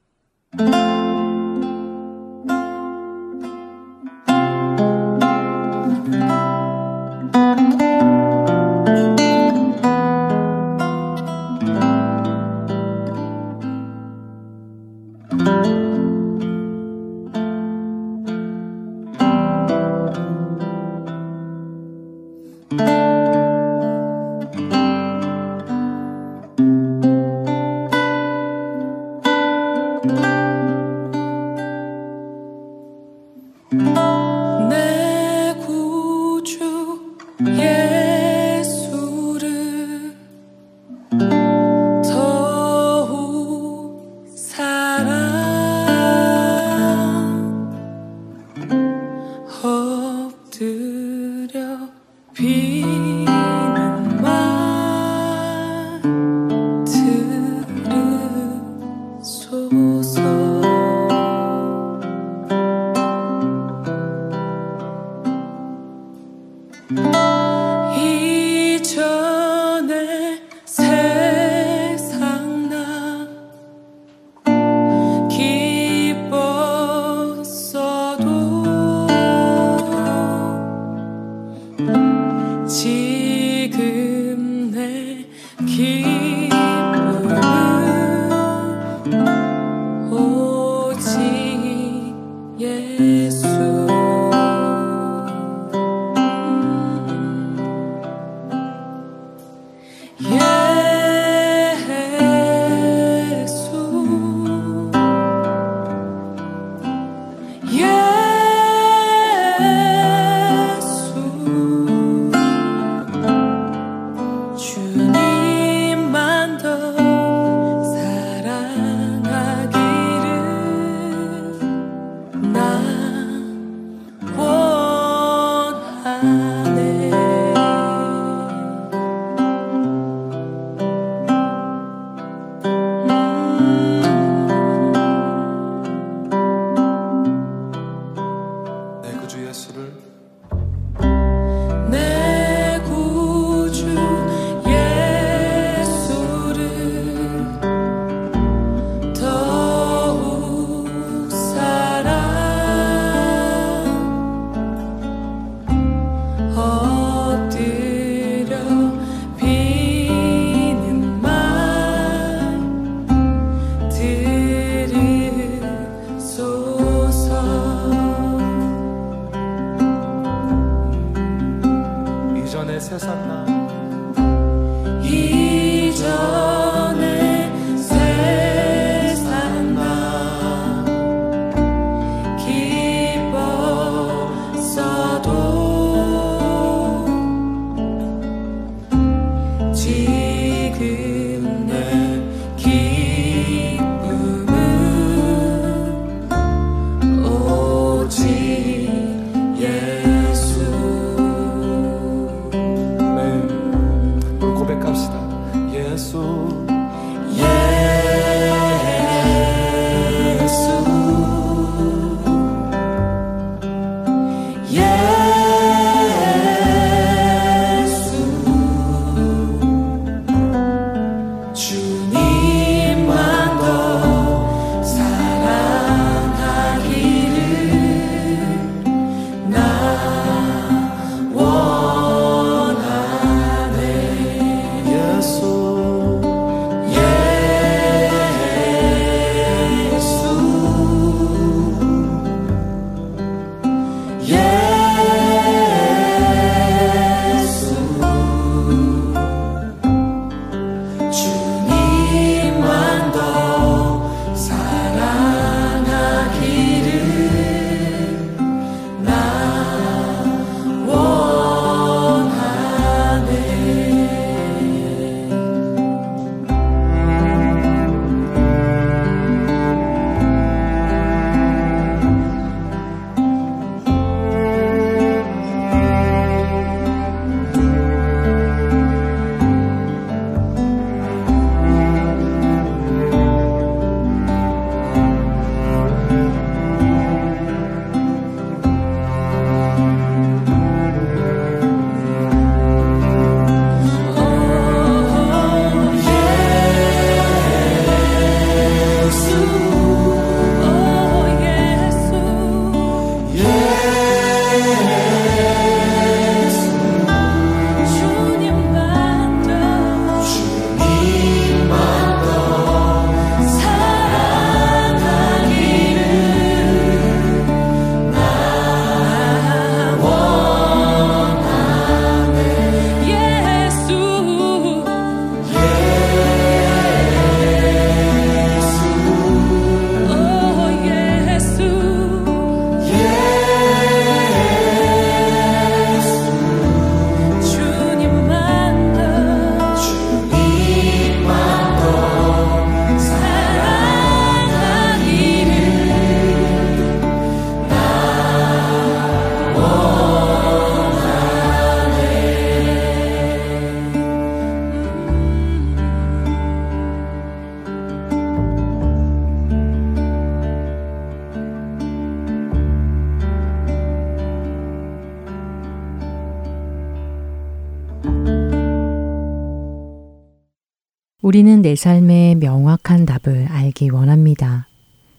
우리는 내 삶의 명확한 답을 알기 원합니다.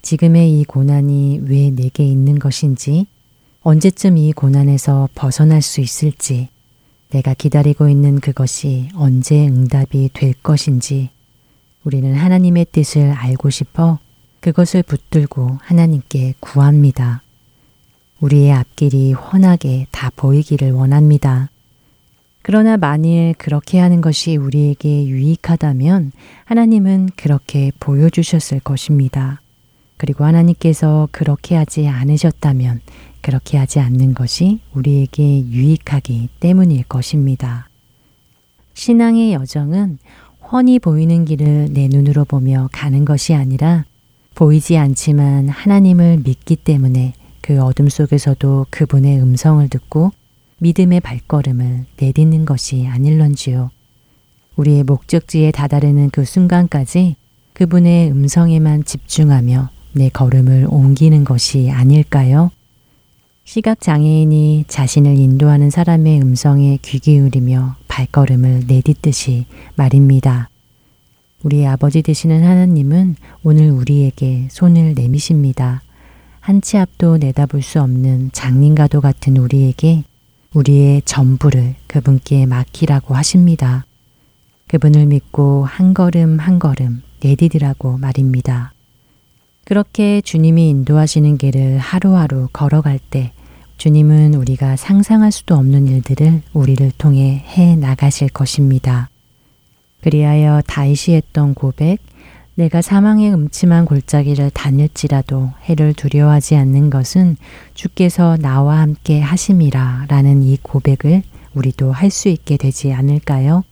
지금의 이 고난이 왜 내게 있는 것인지, 언제쯤 이 고난에서 벗어날 수 있을지, 내가 기다리고 있는 그것이 언제 응답이 될 것인지, 우리는 하나님의 뜻을 알고 싶어 그것을 붙들고 하나님께 구합니다. 우리의 앞길이 훤하게 다 보이기를 원합니다. 그러나 만일 그렇게 하는 것이 우리에게 유익하다면 하나님은 그렇게 보여주셨을 것입니다. 그리고 하나님께서 그렇게 하지 않으셨다면 그렇게 하지 않는 것이 우리에게 유익하기 때문일 것입니다. 신앙의 여정은 훤히 보이는 길을 내 눈으로 보며 가는 것이 아니라 보이지 않지만 하나님을 믿기 때문에 그 어둠 속에서도 그분의 음성을 듣고 믿음의 발걸음을 내딛는 것이 아닐런지요. 우리의 목적지에 다다르는 그 순간까지 그분의 음성에만 집중하며 내 걸음을 옮기는 것이 아닐까요? 시각장애인이 자신을 인도하는 사람의 음성에 귀 기울이며 발걸음을 내딛듯이 말입니다. 우리 아버지 되시는 하나님은 오늘 우리에게 손을 내미십니다. 한 치 앞도 내다볼 수 없는 장님과도 같은 우리에게 우리의 전부를 그분께 맡기라고 하십니다. 그분을 믿고 한 걸음 한 걸음 내디디라고 말입니다. 그렇게 주님이 인도하시는 길을 하루하루 걸어갈 때 주님은 우리가 상상할 수도 없는 일들을 우리를 통해 해 나가실 것입니다. 그리하여 다윗이 했던 고백, 내가 사망의 음침한 골짜기를 다닐지라도 해를 두려워하지 않는 것은 주께서 나와 함께 하심이라 라는 이 고백을 우리도 할 수 있게 되지 않을까요?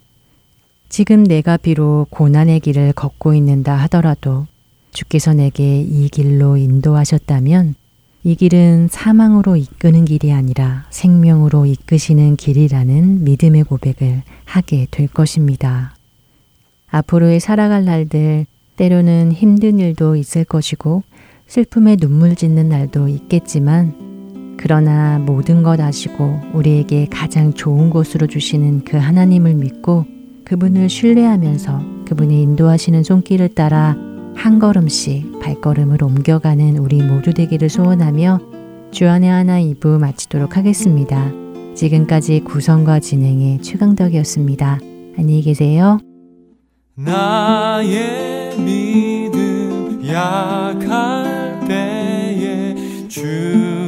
지금 내가 비록 고난의 길을 걷고 있는다 하더라도 주께서 내게 이 길로 인도하셨다면 이 길은 사망으로 이끄는 길이 아니라 생명으로 이끄시는 길이라는 믿음의 고백을 하게 될 것입니다. 앞으로의 살아갈 날들 때로는 힘든 일도 있을 것이고 슬픔에 눈물 짓는 날도 있겠지만 그러나 모든 것 아시고 우리에게 가장 좋은 곳으로 주시는 그 하나님을 믿고 그분을 신뢰하면서 그분이 인도하시는 손길을 따라 한 걸음씩 발걸음을 옮겨가는 우리 모두 되기를 소원하며 주안의 하나 2부 마치도록 하겠습니다. 지금까지 구성과 진행의 최강덕이었습니다. 안녕히 계세요. 나의 믿음 약할 때에 주